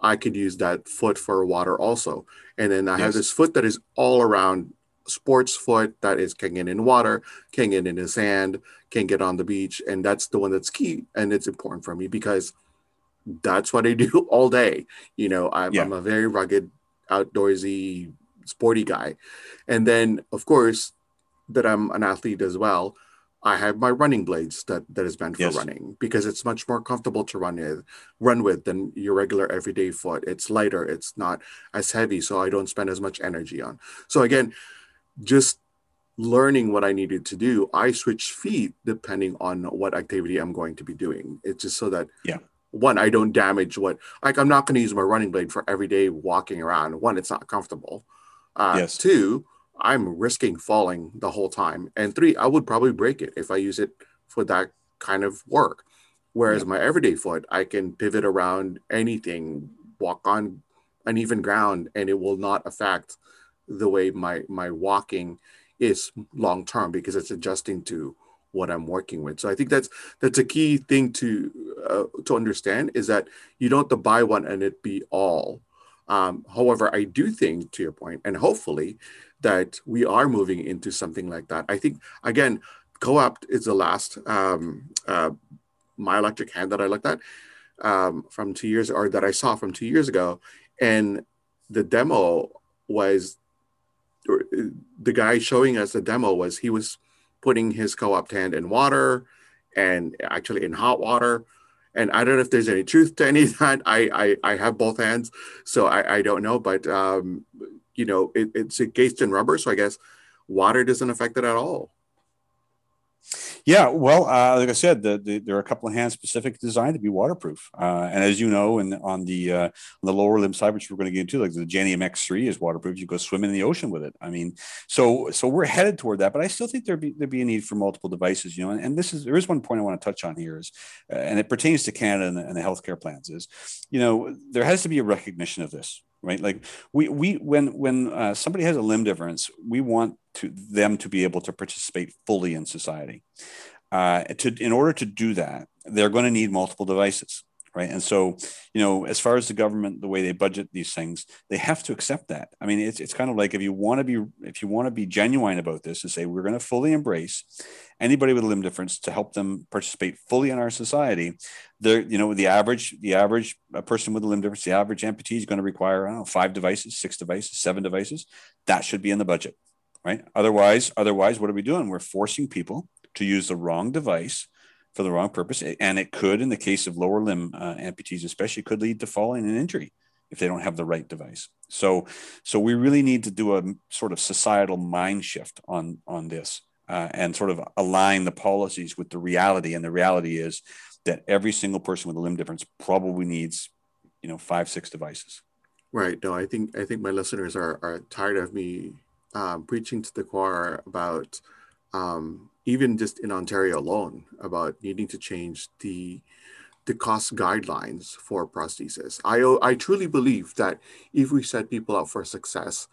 A: I could use that foot for water also. And then I yes. have this foot that is all around sports foot that is can get in water, can get in the sand, can get on the beach. And that's the one that's key. And it's important for me because that's what I do all day. You know, I'm, yeah. I'm a very rugged, outdoorsy, sporty guy. And then, of course, that I'm an athlete as well. I have my running blades that that is meant for yes. running because it's much more comfortable to run with, run with than your regular everyday foot. It's lighter, it's not as heavy, so I don't spend as much energy on. So again, just learning what I needed to do, I switch feet depending on what activity I'm going to be doing. It's just so that
B: yeah,
A: one I don't damage what like I'm not going to use my running blade for everyday walking around. One, it's not comfortable. Uh, yes. Two I'm risking falling the whole time. And three, I would probably break it if I use it for that kind of work. Whereas yeah. my everyday foot, I can pivot around anything, walk on uneven ground, and it will not affect the way my my walking is long term because it's adjusting to what I'm working with. So I think that's that's a key thing to uh, to understand is that you don't have to buy one and it be all Um, however, I do think, to your point, and hopefully, that we are moving into something like that. I think again, Coapt is the last um, uh, myoelectric hand that I looked at um, from two years or that I saw from two years ago, and the demo was the guy showing us the demo was he was putting his Coapt hand in water and actually in hot water and I don't know if there's any truth to any of that. I I, I have both hands, so I, I don't know. But um, you know, it, it's encased in rubber, so I guess water doesn't affect it at all.
B: Yeah, well, uh, like I said, the, the, there are a couple of hands specific designed to be waterproof, uh, and as you know, and on the uh, on the lower limb side, which we're going to get into, like the Genium X3 is waterproof. You go swim in the ocean with it. I mean, so so we're headed toward that, but I still think there'd be there'd be a need for multiple devices. You know, and, and this is there is one point I want to touch on here is, uh, and it pertains to Canada and the, and the healthcare plans is, you know, there has to be a recognition of this right like we we when when uh, somebody has a limb difference we want to them to be able to participate fully in society. Uh, to in order to do that they're going to need multiple devices right? And so you know as far as the government the way they budget these things they have to accept that. I mean it's, it's kind of like if you want to be if you want to be genuine about this and say we're going to fully embrace anybody with a limb difference to help them participate fully in our society there you know the average the average person with a limb difference the average amputee is going to require i don't know five devices six devices seven devices. That should be in the budget right otherwise otherwise what are we doing we're forcing people to use the wrong device for the wrong purpose. And it could, in the case of lower limb uh, amputees, especially, could lead to falling and injury if they don't have the right device. So, so we really need to do a sort of societal mind shift on on this uh, and sort of align the policies with the reality. And the reality is that every single person with a limb difference probably needs, you know, five six devices.
A: Right. No, I think I think my listeners are are tired of me um, preaching to the choir about um, even just in Ontario alone, about needing to change the the cost guidelines for prosthesis. I I truly believe that if we set people up for success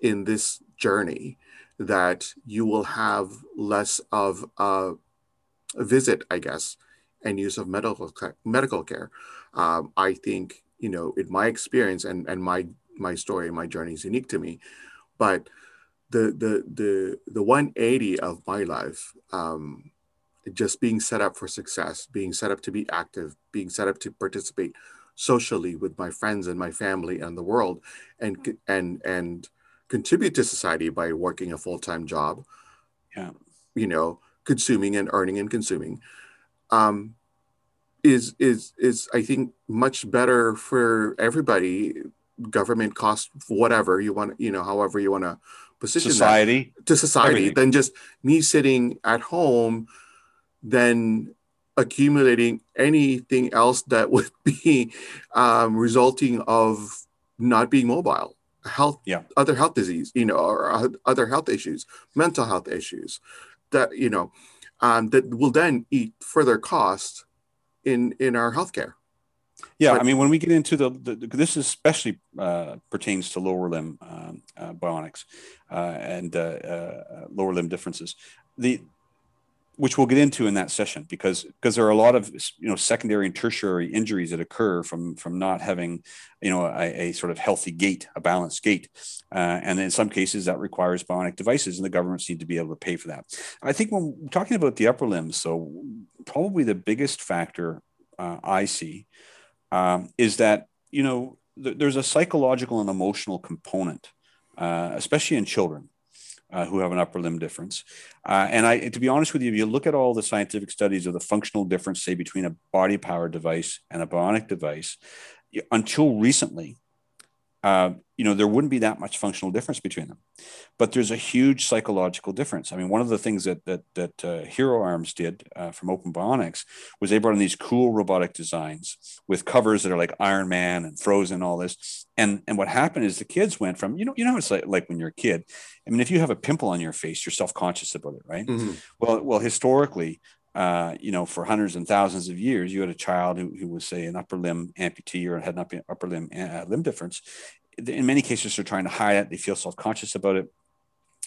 A: in this journey, that you will have less of a, a visit, I guess, and use of medical medical care. Um, I think you know, in my experience and and my my story, my journey is unique to me, but the the the the 180 of my life um, just being set up for success being set up to be active being set up to participate socially with my friends and my family and the world and and and contribute to society by working a full-time job
B: yeah.
A: you know consuming and earning and consuming um is is is i think much better for everybody government cost whatever you want you know however you want to position
B: society.
A: to society everything. than just me sitting at home then accumulating anything else that would be um, resulting of not being mobile. Health
B: yeah.
A: other health disease you know or other health issues mental health issues that you know um, that will then eat further cost in in our healthcare
B: yeah, I mean, when we get into the, the this especially uh, pertains to lower limb um, uh, bionics uh, and uh, uh, lower limb differences. The which we'll get into in that session because because there are a lot of you know secondary and tertiary injuries that occur from from not having you know a, a sort of healthy gait a balanced gait. Uh, and in some cases that requires bionic devices and the governments need to be able to pay for that. I think when talking about the upper limbs so probably the biggest factor uh, i see um, is that you know th- there's a psychological and emotional component, uh, especially in children. Uh, who have an upper limb difference. Uh, and I, to be honest with you, if you look at all the scientific studies of the functional difference, say between a body powered device and a bionic device, until recently, uh, you know, there wouldn't be that much functional difference between them. But there's a huge psychological difference. I mean, one of the things that that that uh, Hero Arms did uh, from Open Bionics was they brought in these cool robotic designs with covers that are like Iron Man and Frozen, all this. And and what happened is the kids went from you know you know it's like like when you're a kid. I mean, if you have a pimple on your face, you're self conscious about it, right? Mm-hmm. Well, well, historically, uh, you know, for hundreds and thousands of years, you had a child who, who was, say, an upper limb amputee or had an upper, upper limb uh, limb difference. In many cases, they're trying to hide it. They feel self conscious about it.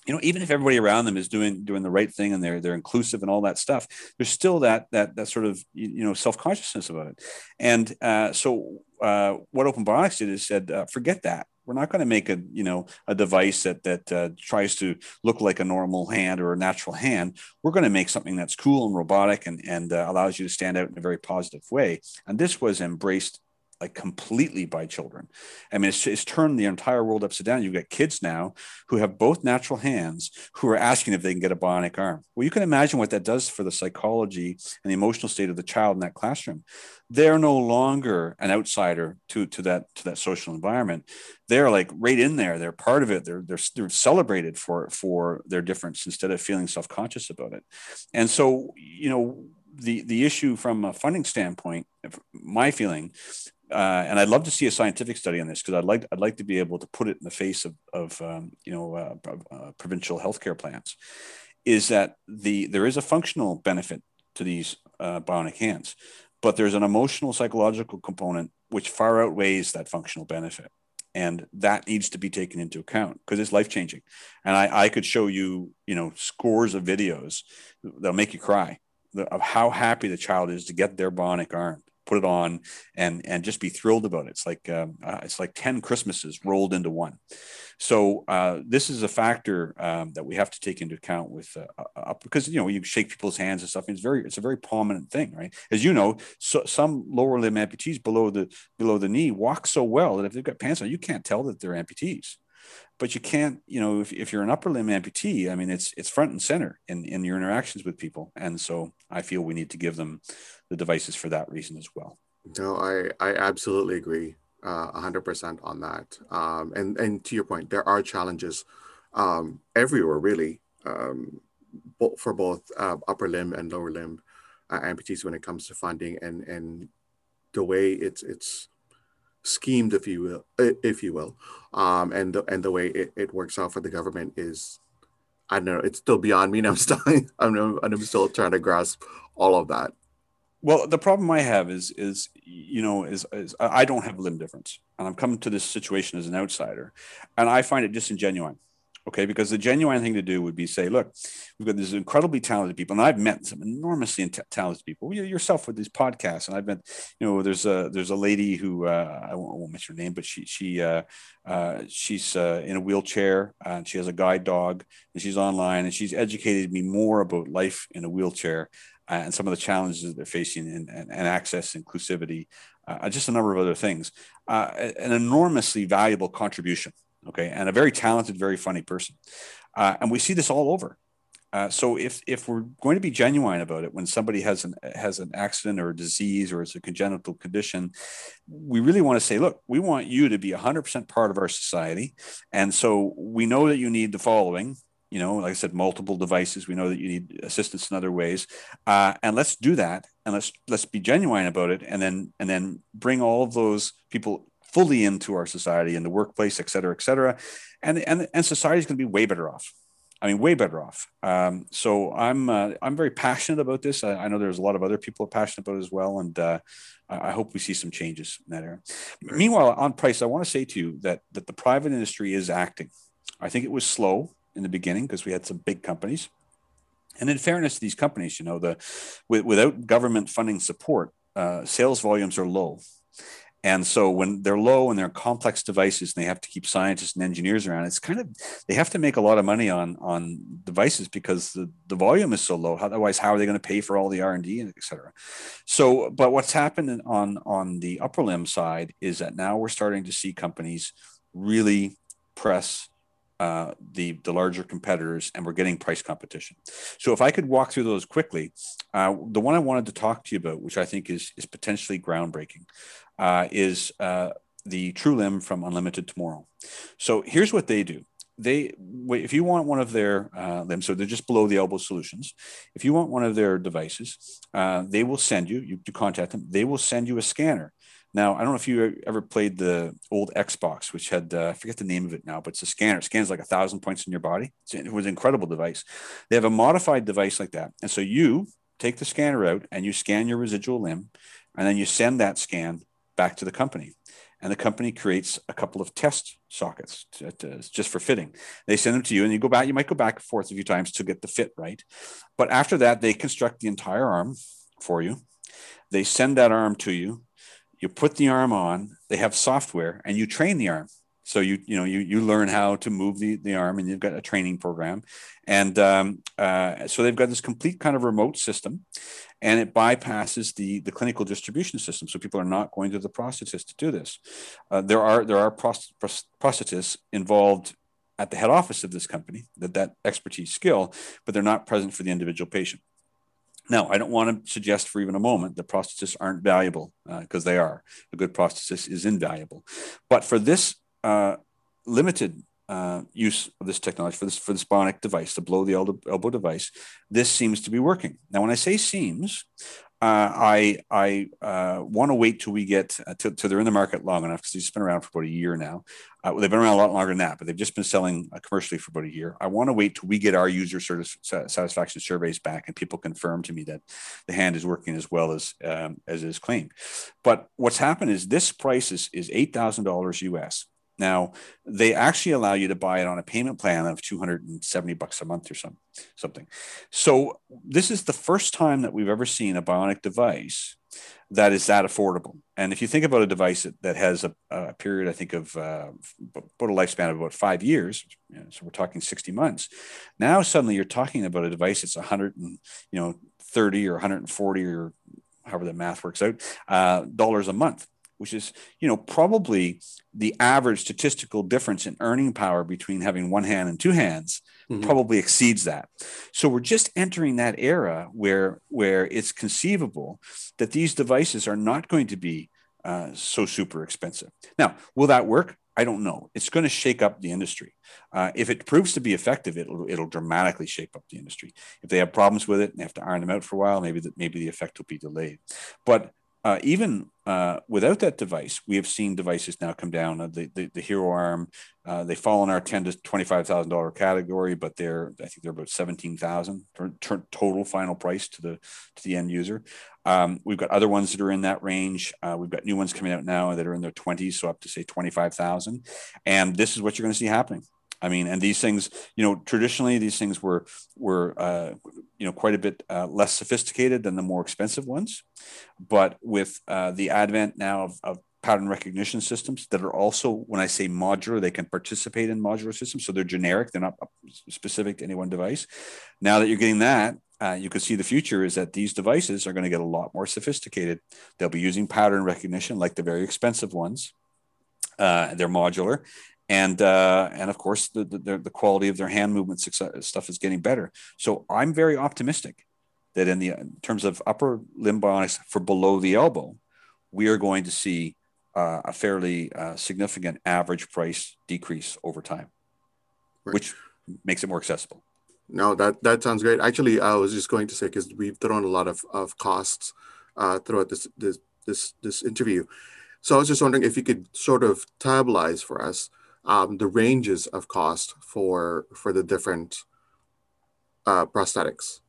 B: you know even if everybody around them is doing doing the right thing and they're they're inclusive and all that stuff there's still that that that sort of you know self-consciousness about it and uh, so uh, what open bionics did is said uh, forget that we're not going to make a you know a device that that uh, tries to look like a normal hand or a natural hand. We're going to make something that's cool and robotic and and uh, allows you to stand out in a very positive way. And this was embraced like completely by children. I mean, it's, it's turned the entire world upside down. You've got kids now who have both natural hands who are asking if they can get a bionic arm. Well, you can imagine what that does for the psychology and the emotional state of the child in that classroom. They're no longer an outsider to, to that to that social environment. They're like right in there. They're part of it. They're, they're, they're celebrated for, for their difference instead of feeling self-conscious about it. And so, you know, the the issue from a funding standpoint, my feeling uh, and I'd love to see a scientific study on this because I'd like I'd like to be able to put it in the face of, of um, you know uh, uh, provincial healthcare plans. Is that the there is a functional benefit to these uh, bionic hands, but there's an emotional psychological component which far outweighs that functional benefit, and that needs to be taken into account because it's life changing. And I, I could show you you know scores of videos that'll make you cry of how happy the child is to get their bionic arm put it on and and just be thrilled about it. It's like um, uh, it's like ten Christmases rolled into one. So uh, this is a factor um, that we have to take into account with uh, uh, because you know you shake people's hands and stuff. And it's very it's a very prominent thing, right? As you know, so, some lower limb amputees below the below the knee walk so well that if they've got pants on, you can't tell that they're amputees but you can't you know if, if you're an upper limb amputee i mean it's it's front and center in in your interactions with people. And so i feel we need to give them the devices for that reason as well.
A: No i i absolutely agree uh, 100% on that. Um, and and to your point there are challenges um, everywhere really um, for both uh, upper limb and lower limb uh, amputees when it comes to funding and and the way it's it's schemed, if you will, if you will, um, and the and the way it, it works out for the government is, I don't know, it's still beyond me. And I'm still I'm I'm still trying to grasp all of that.
B: Well, the problem I have is is you know is, is I don't have limb difference, and I'm coming to this situation as an outsider, and I find it disingenuous Okay, because the genuine thing to do would be say, look, we've got these incredibly talented people, and I've met some enormously talented people. You yourself with these podcasts, and I've met, you know, there's a there's a lady who uh, I, won't, I, won't, mention her name, but she she uh, uh, she's uh, in a wheelchair and she has a guide dog, and she's online, and she's educated me more about life in a wheelchair uh, and some of the challenges that they're facing and, and, and access, inclusivity, uh, just a number of other things. an enormously valuable contribution okay, and a very talented, very funny person. Uh, and we see this all over. Uh, so if if we're going to be genuine about it, when somebody has an has an accident or a disease or it's a congenital condition, we really want to say, look, we want you to be 100% part of our society, and so we know that you need the following. You know, like I said, multiple devices. We know that you need assistance in other ways, uh, and let's do that, and let's let's be genuine about it, and then and then bring all of those people fully into our society in the workplace, et cetera, et cetera. And, and, and society is going to be way better off. I mean, way better off. Um, so I'm uh, I'm very passionate about this. I, I, know there's a lot of other people are passionate about it as well, and uh, I hope we see some changes in that area. Meanwhile, on price, I want to say to you that that the private industry is acting. I think it was slow in the beginning because we had some big companies, and in fairness to these companies, you know, the with, without government funding support, uh, sales volumes are low. And so when they're low and they're complex devices and they have to keep scientists and engineers around, it's kind of they have to make a lot of money on on devices because the, the volume is so low. Otherwise, how are they going to pay for all the R and D and et cetera? So, but what's happened on on the upper limb side is that now we're starting to see companies really press uh, the the larger competitors, and we're getting price competition. So if I could walk through those quickly, uh, the one I wanted to talk to you about, which I think is is potentially groundbreaking, uh, is uh, the TrueLimb from Unlimited Tomorrow. So here's what they do. They, if you want one of their uh, limbs, so they're just below the elbow solutions. If you want one of their devices, uh, they will send you. You, you contact them. They will send you a scanner. Now, I don't know if you ever played the old Xbox, which had uh, I forget the name of it now, but it's a scanner. It scans like a thousand points in your body. It was an incredible device. They have a modified device like that, and so you take the scanner out and you scan your residual limb, and then you send that scan back to the company. and the company creates a couple of test sockets to, to, just for fitting. They send them to you, and you go back. You might go back and forth a few times to get the fit right, but after that, they construct the entire arm for you. They send that arm to you. You put the arm on. They have software, and you train the arm. So you you know you you learn how to move the the arm, and you've got a training program, and um, uh, so they've got this complete kind of remote system, and it bypasses the the clinical distribution system. So people are not going to the prosthetist to do this. Uh, there are there are prost- prosthetists involved at the head office of this company that that expertise skill, but they're not present for the individual patient. Now, I don't want to suggest for even a moment that prosthetists aren't valuable because uh, they are. A good prosthetist is invaluable. But for this uh, limited uh, use of this technology for this for this bionic device, the below the elbow device, this seems to be working. Now, when I say seems, uh, I I uh, want to wait till we get uh, till, till, they're in the market long enough because they've been around for about a year now. Uh, they've been around a lot longer than that, but they've just been selling uh, commercially for about a year. I want to wait till we get our user satisfaction surveys back and people confirm to me that the hand is working as well as um, as is claimed. But what's happened is this price is is eight thousand dollars US. Now, they actually allow you to buy it on a payment plan of 270 bucks a month or some, something. So, this is the first time that we've ever seen a bionic device that is that affordable. And if you think about a device that, that has a, a period, I think, of uh, about a lifespan of about five years, you know, so we're talking 60 months. Now, suddenly you're talking about a device that's 100 and, you know, 30 or 140 or however the math works out, uh, dollars a month which is you know probably the average statistical difference in earning power between having one hand and two hands mm-hmm. probably exceeds that so we're just entering that era where where it's conceivable that these devices are not going to be uh, so super expensive now will that work I don't know. It's going to shake up the industry. Uh, if it proves to be effective, it'll it'll dramatically shake up the industry. If they have problems with it and they have to iron them out for a while, maybe that maybe the effect will be delayed. But uh, even uh, without that device, we have seen devices now come down. Uh, the, the, the Hero Arm, uh, they fall in our ten to twenty five thousand dollar category, but they're I think they're about seventeen thousand total final price to the to the end user. Um, we've got other ones that are in that range. Uh, we've got new ones coming out now that are in their twenties, so up to say twenty five thousand. And this is what you're going to see happening. I mean, and these things, you know, traditionally these things were were uh, you know quite a bit uh, less sophisticated than the more expensive ones, but with uh, the advent now of, of pattern recognition systems that are also, when I say modular, they can participate in modular systems. So they're generic, they're not specific to any one device. Now that you're getting that, uh, you can see the future is that these devices are going to get a lot more sophisticated. They'll be using pattern recognition like the very expensive ones. Uh, they're modular and uh, and of course the, the, the quality of their hand movement success, stuff is getting better. So I'm very optimistic that in the in terms of upper limb bionics for below the elbow, we are going to see uh, a fairly uh, significant average price decrease over time, right. which makes it more accessible.
A: No, that that sounds great. Actually, I was just going to say because we've thrown a lot of, of costs uh, throughout this this this this interview. So I was just wondering if you could sort of tabularize for us um, the ranges of cost for for the different uh, prosthetics.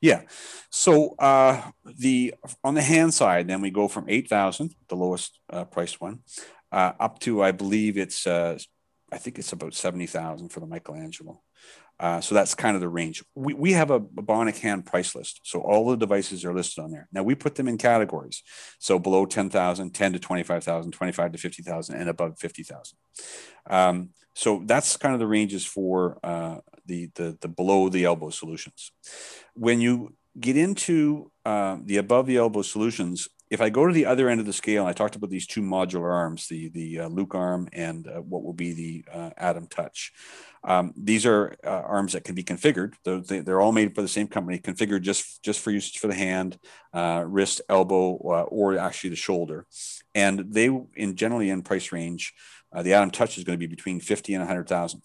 B: Yeah. So uh, the on the hand side, then we go from eight thousand, the lowest uh, priced one, uh, up to I believe it's uh, I think it's about seventy thousand for the Michelangelo. Uh, so that's kind of the range. We, we have a, a hand price list. So all the devices are listed on there. Now we put them in categories. So below 10,000, 10 to 25,000, 25 to 50,000, and above 50,000. Um, so that's kind of the ranges for uh, the, the, the below the elbow solutions. When you get into uh, the above the elbow solutions, if I go to the other end of the scale, I talked about these two modular arms, the the uh, Luke arm and uh, what will be the uh, Atom Touch. Um, these are uh, arms that can be configured. They're, they're, all made by the same company, configured just just for use for the hand, uh, wrist, elbow, uh, or actually the shoulder. And they, in generally in price range, the Atom Touch is going to be between fifty and hundred thousand.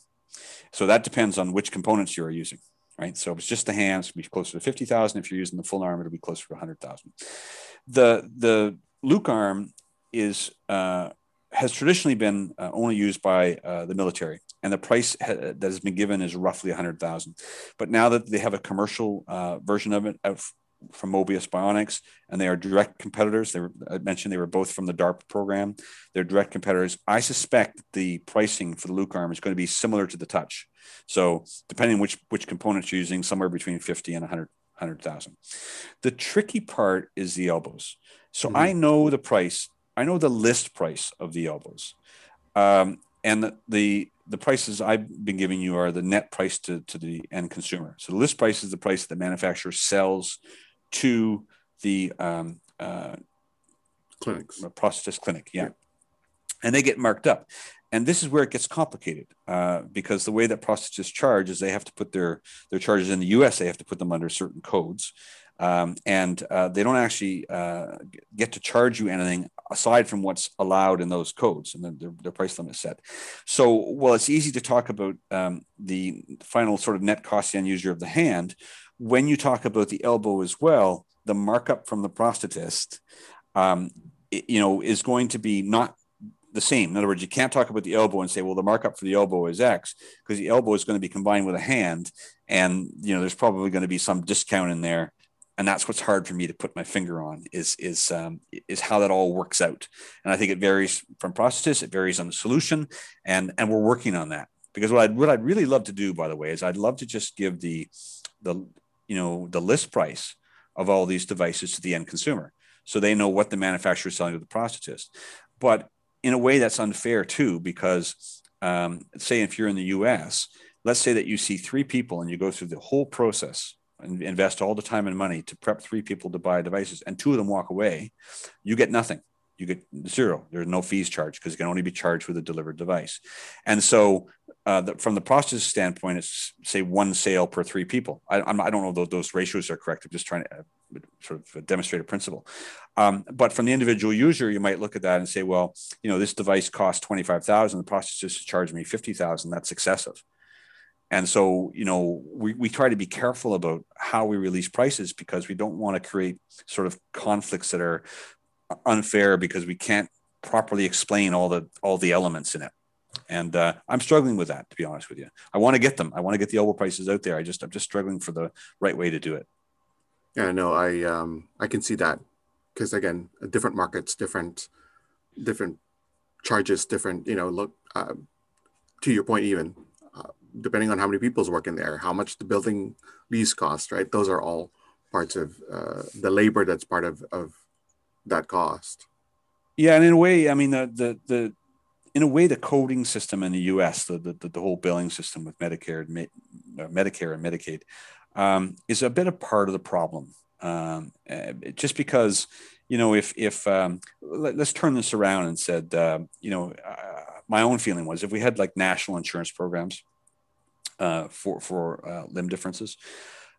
B: So that depends on which components you are using right? So if it's just the hands, it'll be closer to 50,000. If you're using the full arm, it'll be closer to 100,000 the the Luke arm is uh, has traditionally been uh, only used by uh, the military, and the price ha- that has been given is roughly a hundred thousand. But now that they have a commercial uh, version of it out from Mobius Bionics, and they are direct competitors. They were, I mentioned they were both from the DARPA program. They're direct competitors. I suspect the pricing for the Luke arm is going to be similar to the Touch. So depending which which components you're using, somewhere between 50 and 100 100,000. The tricky part is the elbows. So mm-hmm. I know the price. I know the list price of the elbows, um, and the, the the prices I've been giving you are the net price to, to the end consumer. So the list price is the price that the manufacturer sells to the um, uh,
A: clinics,
B: prosthetist clinic. Yeah. yeah. And they get marked up. And this is where it gets complicated uh, because the way that prosthetists charge is they have to put their, their charges in the US, they have to put them under certain codes. Um, and uh, they don't actually uh, get to charge you anything aside from what's allowed in those codes and their, their price limit is set. So, while it's easy to talk about um, the final sort of net cost to end user of the hand, when you talk about the elbow as well, the markup from the prosthetist, um, you know, is going to be not the same. In other words, you can't talk about the elbow and say, well, the markup for the elbow is X because the elbow is going to be combined with a hand, and you know, there's probably going to be some discount in there and that's what's hard for me to put my finger on is is um, is how that all works out. And i think it varies from process it varies on the solution and and we're working on that. Because what i'd what i'd really love to do by the way is i'd love to just give the the you know the list price of all these devices to the end consumer so they know what the manufacturer is selling to the prosthetist. But in a way that's unfair too because um, say if you're in the us let's say that you see three people and you go through the whole process and invest all the time and money to prep three people to buy devices and two of them walk away, you get nothing. You get zero. There's no fees charged because it can only be charged with a delivered device. And so, uh, the, from the process standpoint, it's say one sale per three people. I, I'm, I do not know those, those ratios are correct. I'm just trying to sort of a principle. Um, but from the individual user, you might look at that and say, well, you know, this device costs 25,000. The process just charged me 50,000. That's excessive. And so, you know, we, we try to be careful about how we release prices because we don't want to create sort of conflicts that are unfair because we can't properly explain all the all the elements in it. And uh, I'm struggling with that, to be honest with you. I want to get them. I want to get the elbow prices out there. I just I'm just struggling for the right way to do it.
A: Yeah, no, I um I can see that because again, different markets, different different charges, different. You know, look uh, to your point, even depending on how many people's working there, how much the building lease cost, right? Those are all parts of uh, the labor that's part of, of that cost.
B: Yeah, and in a way, I mean, the the the in a way, the coding system in the U.S., the the, the whole billing system with Medicare, uh, Medicare and Medicaid, um, is a bit of part of the problem. Um, eh, just because, you know, if if um, let, us turn this around and said, uh, you know, uh, my own feeling was if we had like national insurance programs uh, for for uh, limb differences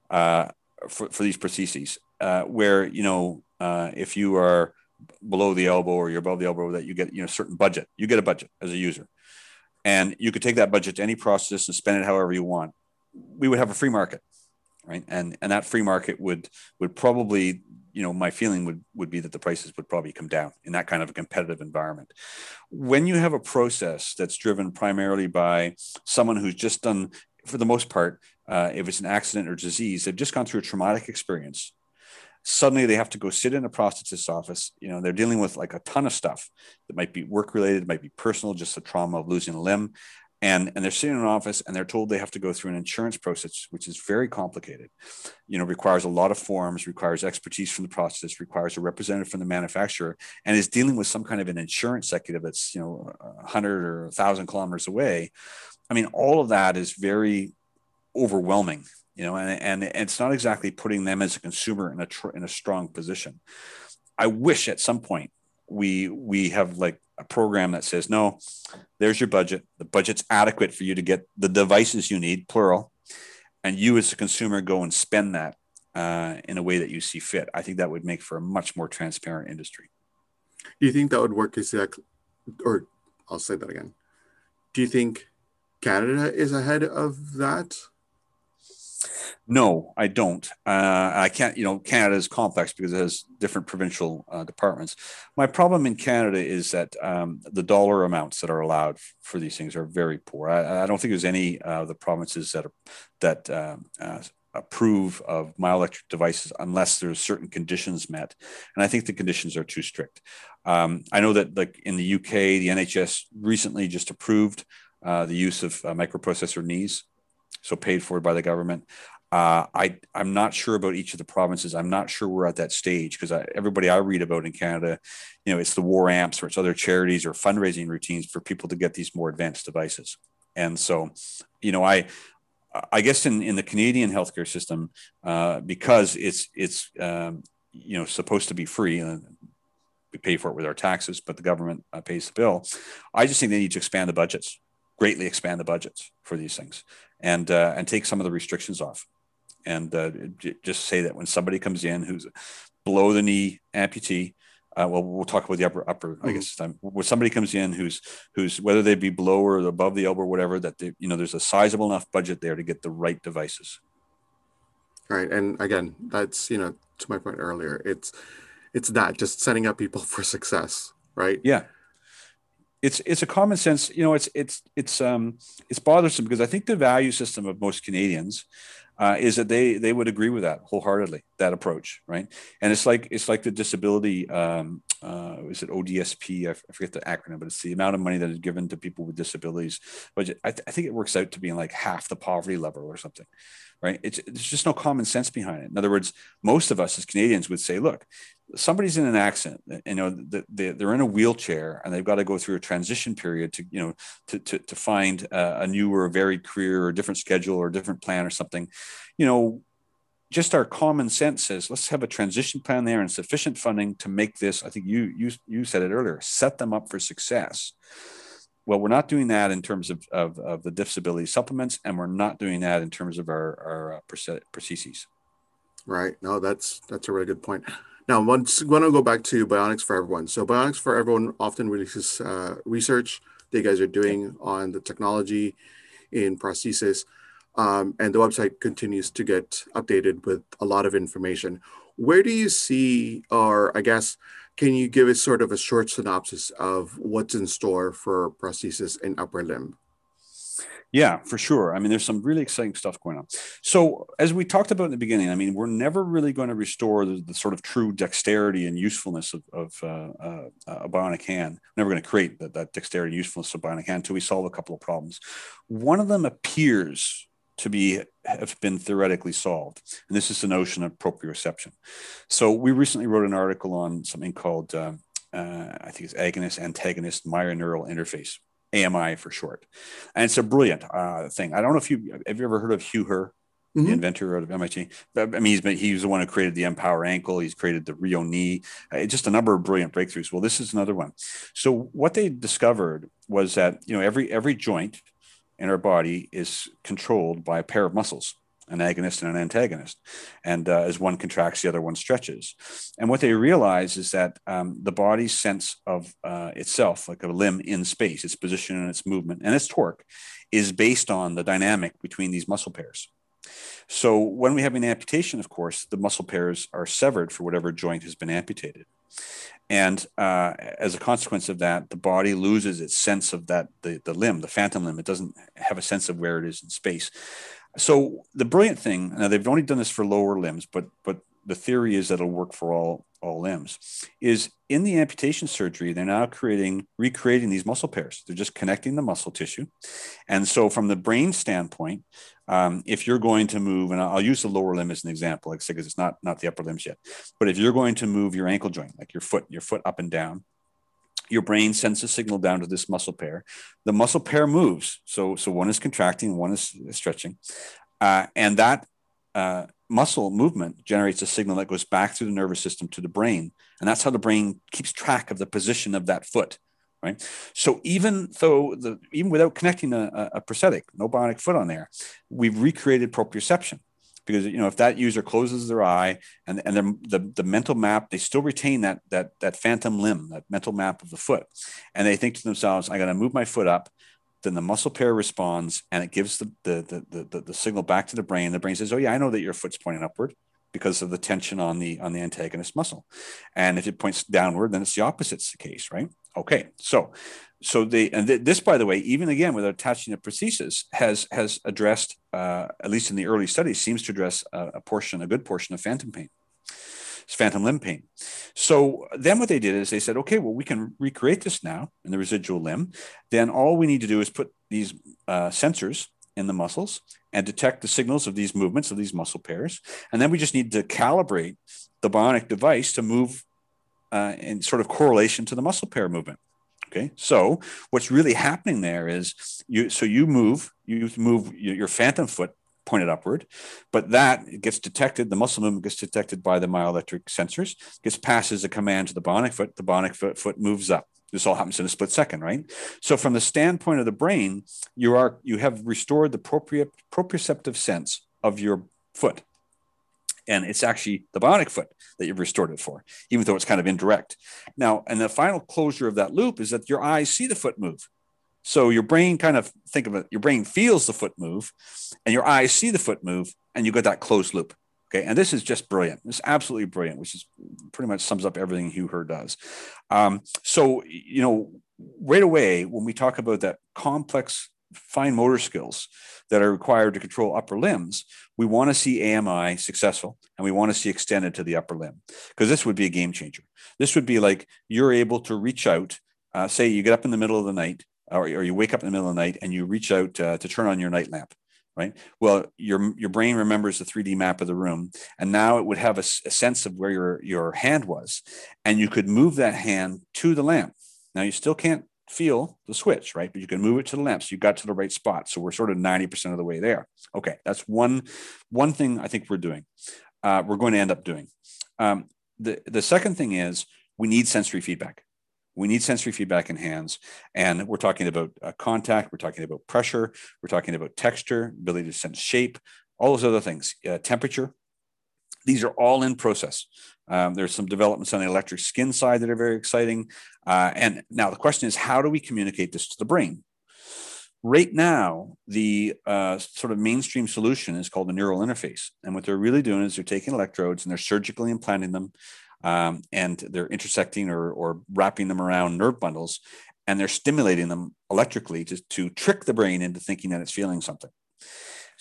B: uh, for for these prostheses, uh, where you know if you are below the elbow or you're above the elbow, that you get you know a certain budget. You get a budget as a user, and you could take that budget to any process and spend it however you want. We would have a free market, right? And and that free market would would probably you know my feeling would would be that the prices would probably come down in that kind of a competitive environment when you have a process that's driven primarily by someone who's just done for the most part, uh, if it's an accident or disease, they've just gone through a traumatic experience. Suddenly, they have to go sit in a prosthetist's office. You know, they're dealing with like a ton of stuff that might be work related, might be personal, just the trauma of losing a limb, and and they're sitting in an office and they're told they have to go through an insurance process, which is very complicated. You know, requires a lot of forms, requires expertise from the process requires a representative from the manufacturer, and is dealing with some kind of an insurance executive that's you know, hundred or thousand kilometers away I mean, all of that is very overwhelming, you know, and, and it's not exactly putting them as a consumer in a tr- in a strong position. I wish at some point we we have like a program that says, no, there's your budget. The budget's adequate for you to get the devices you need, plural, and you as a consumer go and spend that uh, in a way that you see fit. I think that would make for a much more transparent industry.
A: Do you think that would work exactly, or I'll say that again. Do you think Canada is ahead of that?
B: No, I don't. Uh, I can't. You know, Canada is complex because it has different provincial uh, departments. My problem in Canada is that um, the dollar amounts that are allowed for these things are very poor. I, I don't think there's any uh, of the provinces that are that um, uh, approve of myoelectric devices unless there's certain conditions met. And I think the conditions are too strict. Um, I know that like in the UK, the NHS recently just approved uh, the use of uh, microprocessor knees, so paid for by the government. Uh, I I'm not sure about each of the provinces. I'm not sure we're at that stage because everybody I read about in Canada, you know, it's the war amps or it's other charities or fundraising routines for people to get these more advanced devices. And so, you know, I I guess in, in the Canadian healthcare system, uh, because it's it's um, you know supposed to be free, and we pay for it with our taxes, but the government uh, pays the bill. I just think they need to expand the budgets, greatly expand the budgets for these things, and uh, and take some of the restrictions off, and uh, just say that when somebody comes in who's below the knee amputee, uh, well, we'll talk about the upper upper. Mm-hmm. I guess time when somebody comes in who's who's whether they be below or above the elbow, or whatever, that they, you know, there's a sizable enough budget there to get the right devices.
A: Right, and again, that's you know to my point earlier. It's it's that just setting up people for success, right?
B: Yeah, it's it's a common sense. You know, it's it's it's um it's bothersome because I think the value system of most Canadians uh, is that they they would agree with that wholeheartedly that approach right? And it's like it's like the disability um, uh, is it ODSP I, forget the acronym but it's the amount of money that is given to people with disabilities but I, th- I think it works out to being like half the poverty level or something right? It's there's just no common sense behind it. In other words most of us as Canadians would say look somebody's in an accident you know they're in a wheelchair and they've got to go through a transition period to you know to, to, to find a new or a varied career or a different schedule or a different plan or something. You know just our common sense says let's have a transition plan there and sufficient funding to make this i think you you you said it earlier set them up for success. Well we're not doing that in terms of, of, of the disability supplements and we're not doing that in terms of our, our uh, prostheses
A: right. No that's that's a really good point now, once want to go back to Bionics for Everyone. So, Bionics for Everyone often releases uh, research that you guys are doing on the technology in prosthesis, um, and the website continues to get updated with a lot of information. Where do you see, or I guess, can you give us sort of a short synopsis of what's in store for prosthesis in upper limb?
B: Yeah, for sure. I mean, there's some really exciting stuff going on. So, as we talked about in the beginning, I mean, we're never really going to restore the, the sort of true dexterity and usefulness of, of uh, uh, a bionic hand. We're never going to create that, that dexterity and usefulness of bionic hand until we solve a couple of problems. One of them appears to be have been theoretically solved, and this is the notion of proprioception. So, we recently wrote an article on something called uh, uh I think it's agonist antagonist myoneural interface AMI for short. And it's a brilliant uh, thing. I don't know if you have you ever heard of Hugh Herr, mm-hmm. the inventor of MIT. I mean, he's been, he was the one who created the Empower ankle. He's created the Rheo knee. Uh, just a number of brilliant breakthroughs. Well, this is another one. So what they discovered was that you know every every joint in our body is controlled by a pair of muscles an agonist and an antagonist. And uh, as one contracts, the other one stretches. And what they realize is that um, the body's sense of uh, itself, like a limb in space, its position and its movement and its torque, is based on the dynamic between these muscle pairs. So when we have an amputation, of course, the muscle pairs are severed for whatever joint has been amputated. And uh, as a consequence of that, the body loses its sense of that the, the limb, the phantom limb. It doesn't have a sense of where it is in space. So the brilliant thing, now they've only done this for lower limbs, but but the theory is that it'll work for all all limbs. Is in the amputation surgery, they're now creating recreating these muscle pairs. They're just connecting the muscle tissue, and so from the brain standpoint, um, if you're going to move, and I'll use the lower limb as an example, like because it's not not the upper limbs yet, but if you're going to move your ankle joint, like your foot, your foot up and down, your brain sends a signal down to this muscle pair. The muscle pair moves. So, so one is contracting, one is stretching. Uh, and that uh, muscle movement generates a signal that goes back through the nervous system to the brain. And that's how the brain keeps track of the position of that foot. Right. So even though the even without connecting a, a prosthetic, no bionic foot on there, we've recreated proprioception because you know if that user closes their eye and and the the mental map they still retain that that that phantom limb that mental map of the foot. And they think to themselves i got to move my foot up. Then the muscle pair responds and it gives the the, the the the signal back to the brain. The brain says oh yeah i know that your foot's pointing upward because of the tension on the on the antagonist muscle. And if it points downward then it's the opposite's the case right Okay, so so they and th- this, by the way, even again without attaching a prosthesis, has has addressed uh, at least in the early studies seems to address a, a portion, a good portion of phantom pain, phantom limb pain. So then what they did is they said, okay, well we can recreate this now in the residual limb. Then all we need to do is put these uh, sensors in the muscles and detect the signals of these movements of these muscle pairs, and then we just need to calibrate the bionic device to move uh, in sort of correlation to the muscle pair movement. Okay, so what's really happening there is you so you move you move your phantom foot pointed upward, but that gets detected. The muscle movement gets detected by the myoelectric sensors, gets passes a command to the bionic foot. The bionic foot, foot moves up. This all happens in a split second, right? So, from the standpoint of the brain, you are you have restored the proprioceptive sense of your foot and it's actually the bionic foot that you've restored it for, even though it's kind of indirect. Now, and the final closure of that loop is that your eyes see the foot move. So your brain kind of think of it, your brain feels the foot move, and your eyes see the foot move, and you get that closed loop. Okay, and this is just brilliant. It's absolutely brilliant, which is pretty much sums up everything Hugh Herr does. Um, so you know, right away when we talk about that complex fine motor skills that are required to control upper limbs, we want to see AMI successful and we want to see extended to the upper limb because this would be a game changer. This would be like you're able to reach out, uh, say you get up in the middle of the night or, or, you wake up in the middle of the night and you reach out uh, to turn on your night lamp. Right. Well, your your brain remembers the 3D map of the room, and now it would have a, a sense of where your your hand was, and you could move that hand to the lamp. Now you still can't feel the switch, right? But you can move it to the lamp. So you got to the right spot. So we're sort of 90% of the way there. Okay. That's one, one thing I think we're doing. Uh, we're going to end up doing. Um, the, the second thing is we need sensory feedback. We need sensory feedback in hands. And we're talking about uh, contact, we're talking about pressure, we're talking about texture, ability to sense shape, all those other things, uh, temperature. These are all in process. Um, there's some developments on the electric skin side that are very exciting. Uh, and now the question is, how do we communicate this to the brain? Right now, the uh, sort of mainstream solution is called the neural interface. And what they're really doing is they're taking electrodes and they're surgically implanting them um, and they're intersecting or, or wrapping them around nerve bundles and they're stimulating them electrically to, to trick the brain into thinking that it's feeling something.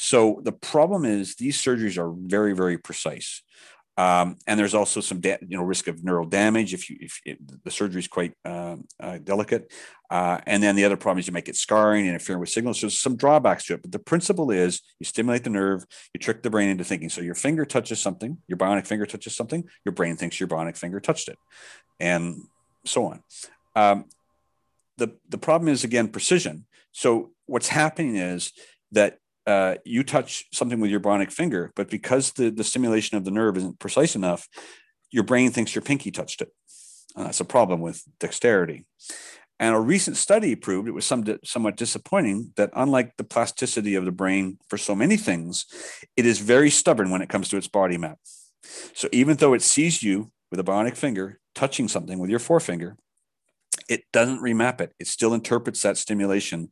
B: So the problem is these surgeries are very, very precise. Um, and there's also some da- you know risk of neural damage if you if it, the surgery is quite um, uh, delicate. Uh, and then the other problem is you make it scarring, interfering with signals. So there's some drawbacks to it. But the principle is you stimulate the nerve, you trick the brain into thinking. So your finger touches something, your bionic finger touches something, your brain thinks your bionic finger touched it, and so on. Um, the the problem is again precision. So what's happening is that uh, you touch something with your bionic finger, but because the, the stimulation of the nerve isn't precise enough, your brain thinks your pinky touched it. And that's a problem with dexterity. And a recent study proved it was some, somewhat disappointing that, unlike the plasticity of the brain for so many things, it is very stubborn when it comes to its body map. So even though it sees you with a bionic finger touching something with your forefinger, it doesn't remap it. It still interprets that stimulation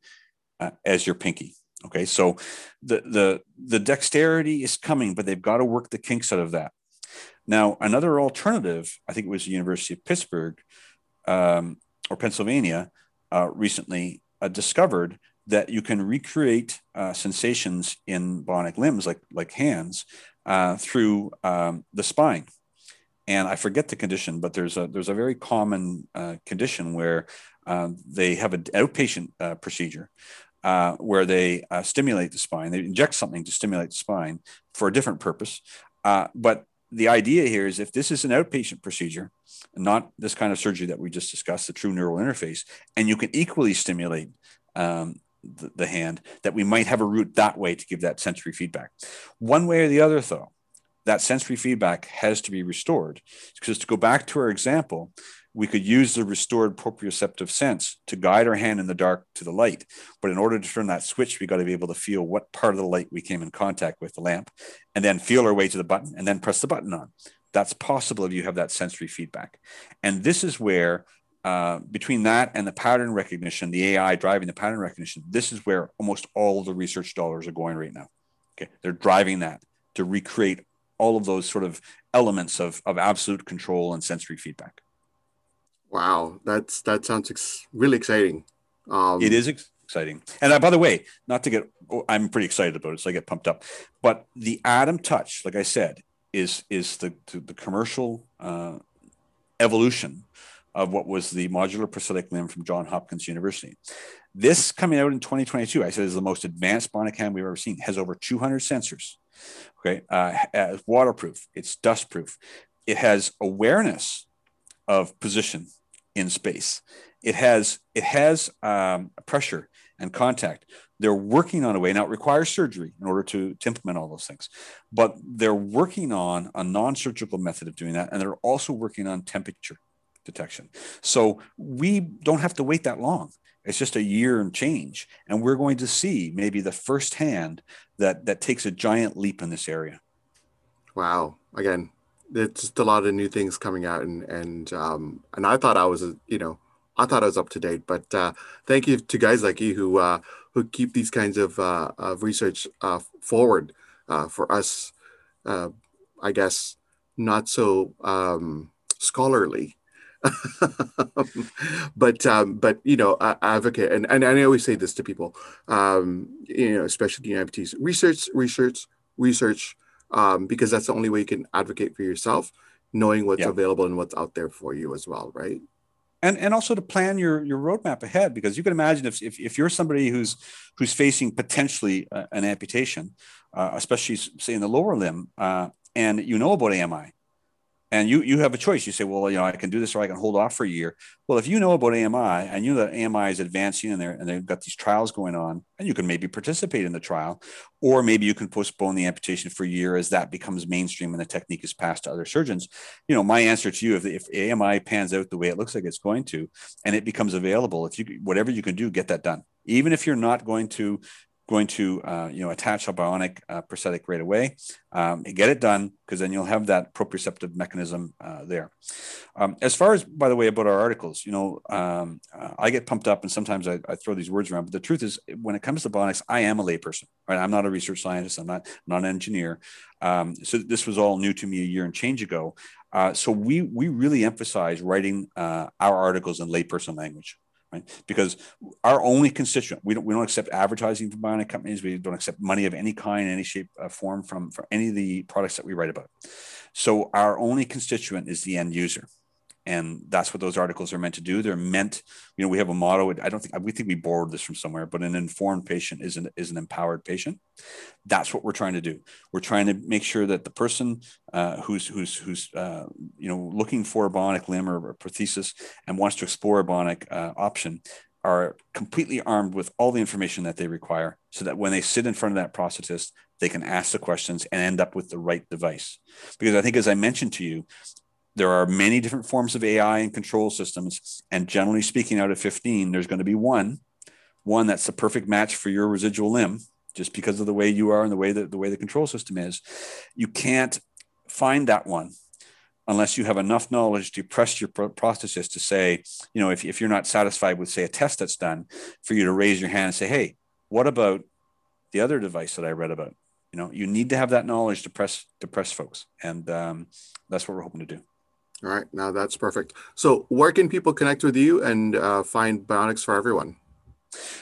B: uh, as your pinky. Okay, so the the the dexterity is coming, but they've got to work the kinks out of that. Now, another alternative, I think it was the University of Pittsburgh um, or Pennsylvania, uh, recently uh, discovered that you can recreate uh, sensations in bionic limbs, like like hands, uh, through um, the spine. And I forget the condition, but there's a there's a very common uh, condition where uh, they have an outpatient procedure uh, where they uh, stimulate the spine. They inject something to stimulate the spine for a different purpose. Uh, but the idea here is if this is an outpatient procedure, not this kind of surgery that we just discussed, the true neural interface, and you can equally stimulate um, the, the hand, that we might have a route that way to give that sensory feedback. One way or the other, though, that sensory feedback has to be restored. Because to go back to our example, we could use the restored proprioceptive sense to guide our hand in the dark to the light. But in order to turn that switch, we got to be able to feel what part of the light we came in contact with the lamp and then feel our way to the button and then press the button on. That's possible if you have that sensory feedback. And this is where, uh, between that and the pattern recognition, the AI driving the pattern recognition, this is where almost all of the research dollars are going right now. Okay. They're driving that to recreate all of those sort of elements of, of absolute control and sensory feedback.
A: Wow, that's that sounds ex- really exciting.
B: Um, it is ex- exciting. And uh, by the way, not to get, oh, I'm pretty excited about it, so I get pumped up. But the Atom Touch, like I said, is is the the commercial uh, evolution of what was the modular prosthetic limb from John Hopkins University. This coming out in 2022, I said is the most advanced bionic hand we've ever seen. Has over 200 sensors. Okay, uh, waterproof. It's dustproof. It has awareness of position in space. It has it has um, pressure and contact. They're working on a way now. It requires surgery in order to, to implement all those things, but they're working on a non-surgical method of doing that, and they're also working on temperature detection. So we don't have to wait that long. It's just a year and change, and we're going to see maybe the first hand that that takes a giant leap in this area.
A: Wow! Again, it's just a lot of new things coming out, and and um, and I thought I was, you know, I thought I was up to date. But uh, thank you to guys like you who uh, who keep these kinds of uh, of research uh, forward uh, for us. Uh, I guess not so um, scholarly but um, but you know, I, advocate, and, and I always say this to people, um, you know, especially the amputees: research, research, research, um, because that's the only way you can advocate for yourself, knowing what's yeah. available and what's out there for you as well, right?
B: And and also to plan your your roadmap ahead, because you can imagine if if, if you're somebody who's who's facing potentially uh, an amputation, uh, especially say in the lower limb, uh, and you know about AMI and you you have a choice. You say, well, you know, I can do this or I can hold off for a year. Well, if you know about AMI and you know that AMI is advancing in there and they've got these trials going on, and you can maybe participate in the trial, or maybe you can postpone the amputation for a year as that becomes mainstream and the technique is passed to other surgeons. You know, my answer to you, if, if AMI pans out the way it looks like it's going to, and it becomes available, if you whatever you can do, get that done. Even if you're not going to going to uh, you know attach a bionic uh, prosthetic right away um, get it done because then you'll have that proprioceptive mechanism uh, there. Um, as far as by the way about our articles you know um, uh, i get pumped up and sometimes I, I, throw these words around but the truth is when it comes to bionics i am a layperson right? I'm not a research scientist i'm not, I'm not an engineer. Um, so this was all new to me a year and change ago. Uh, so we we really emphasize writing uh, our articles in layperson language right? Because our only constituent, we don't, we don't accept advertising from bionic companies. We don't accept money of any kind, any shape, uh, form from, from any of the products that we write about. So our only constituent is the end user and that's what those articles are meant to do. They're meant, you know, we have a motto. I don't think we think we borrowed this from somewhere, but an informed patient is an is an empowered patient. That's what we're trying to do. We're trying to make sure that the person uh, who's who's who's uh, you know looking for a bionic limb or a prosthesis and wants to explore a bionic uh, option are completely armed with all the information that they require, so that when they sit in front of that prosthetist, they can ask the questions and end up with the right device. Because I think, as I mentioned to you, there are many different forms of AI and control systems. And generally speaking, out of 15, there's going to be one, one that's the perfect match for your residual limb, just because of the way you are and the way that the way the control system is. You can't find that one unless you have enough knowledge to press your prosthetist to say, you know, if, if you're not satisfied with, say, a test that's done, for you to raise your hand and say, hey, what about the other device that I read about? You know, you need to have that knowledge to press to press folks, and um, that's what we're hoping to do.
A: All right, now that's perfect. So, where can people connect with you and uh, find Bionics for Everyone?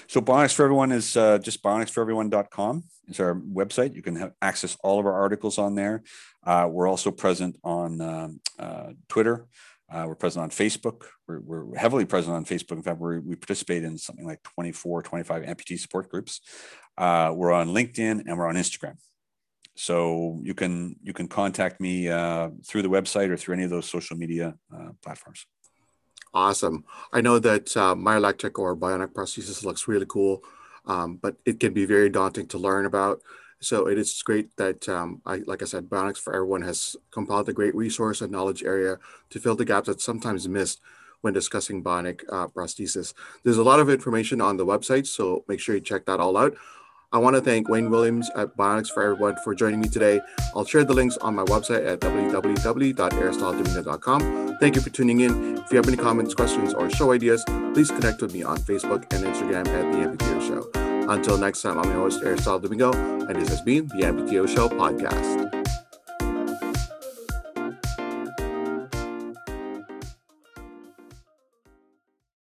B: So, Bionics for Everyone is uh, just bionicsforeveryone.com. It's our website. You can have access all of our articles on there. Uh, we're also present on um, uh, Twitter. Uh, we're present on Facebook. We're, we're, heavily present on Facebook. In fact, we participate in something like 24, 25 amputee support groups. Uh, we're on LinkedIn and we're on Instagram. So you can you can contact me uh, through the website or through any of those social media uh, platforms.
A: Awesome. I know that uh, myoelectric or bionic prosthesis looks really cool, um, but it can be very daunting to learn about. So it is great that, um, I, like I said, Bionics for Everyone has compiled a great resource and knowledge area to fill the gaps that sometimes missed when discussing bionic uh, prosthesis. There's a lot of information on the website, so make sure you check that all out. I want to thank Wayne Williams at Bionics for Everyone for joining me today. I'll share the links on my website at www.aristotle.com. Thank you for tuning in. If you have any comments, questions, or show ideas, please connect with me on Facebook and Instagram at The AmpuTO Show. Until next time, I'm your host, Aristotle Domingo, and this has been The AmpuTO Show podcast.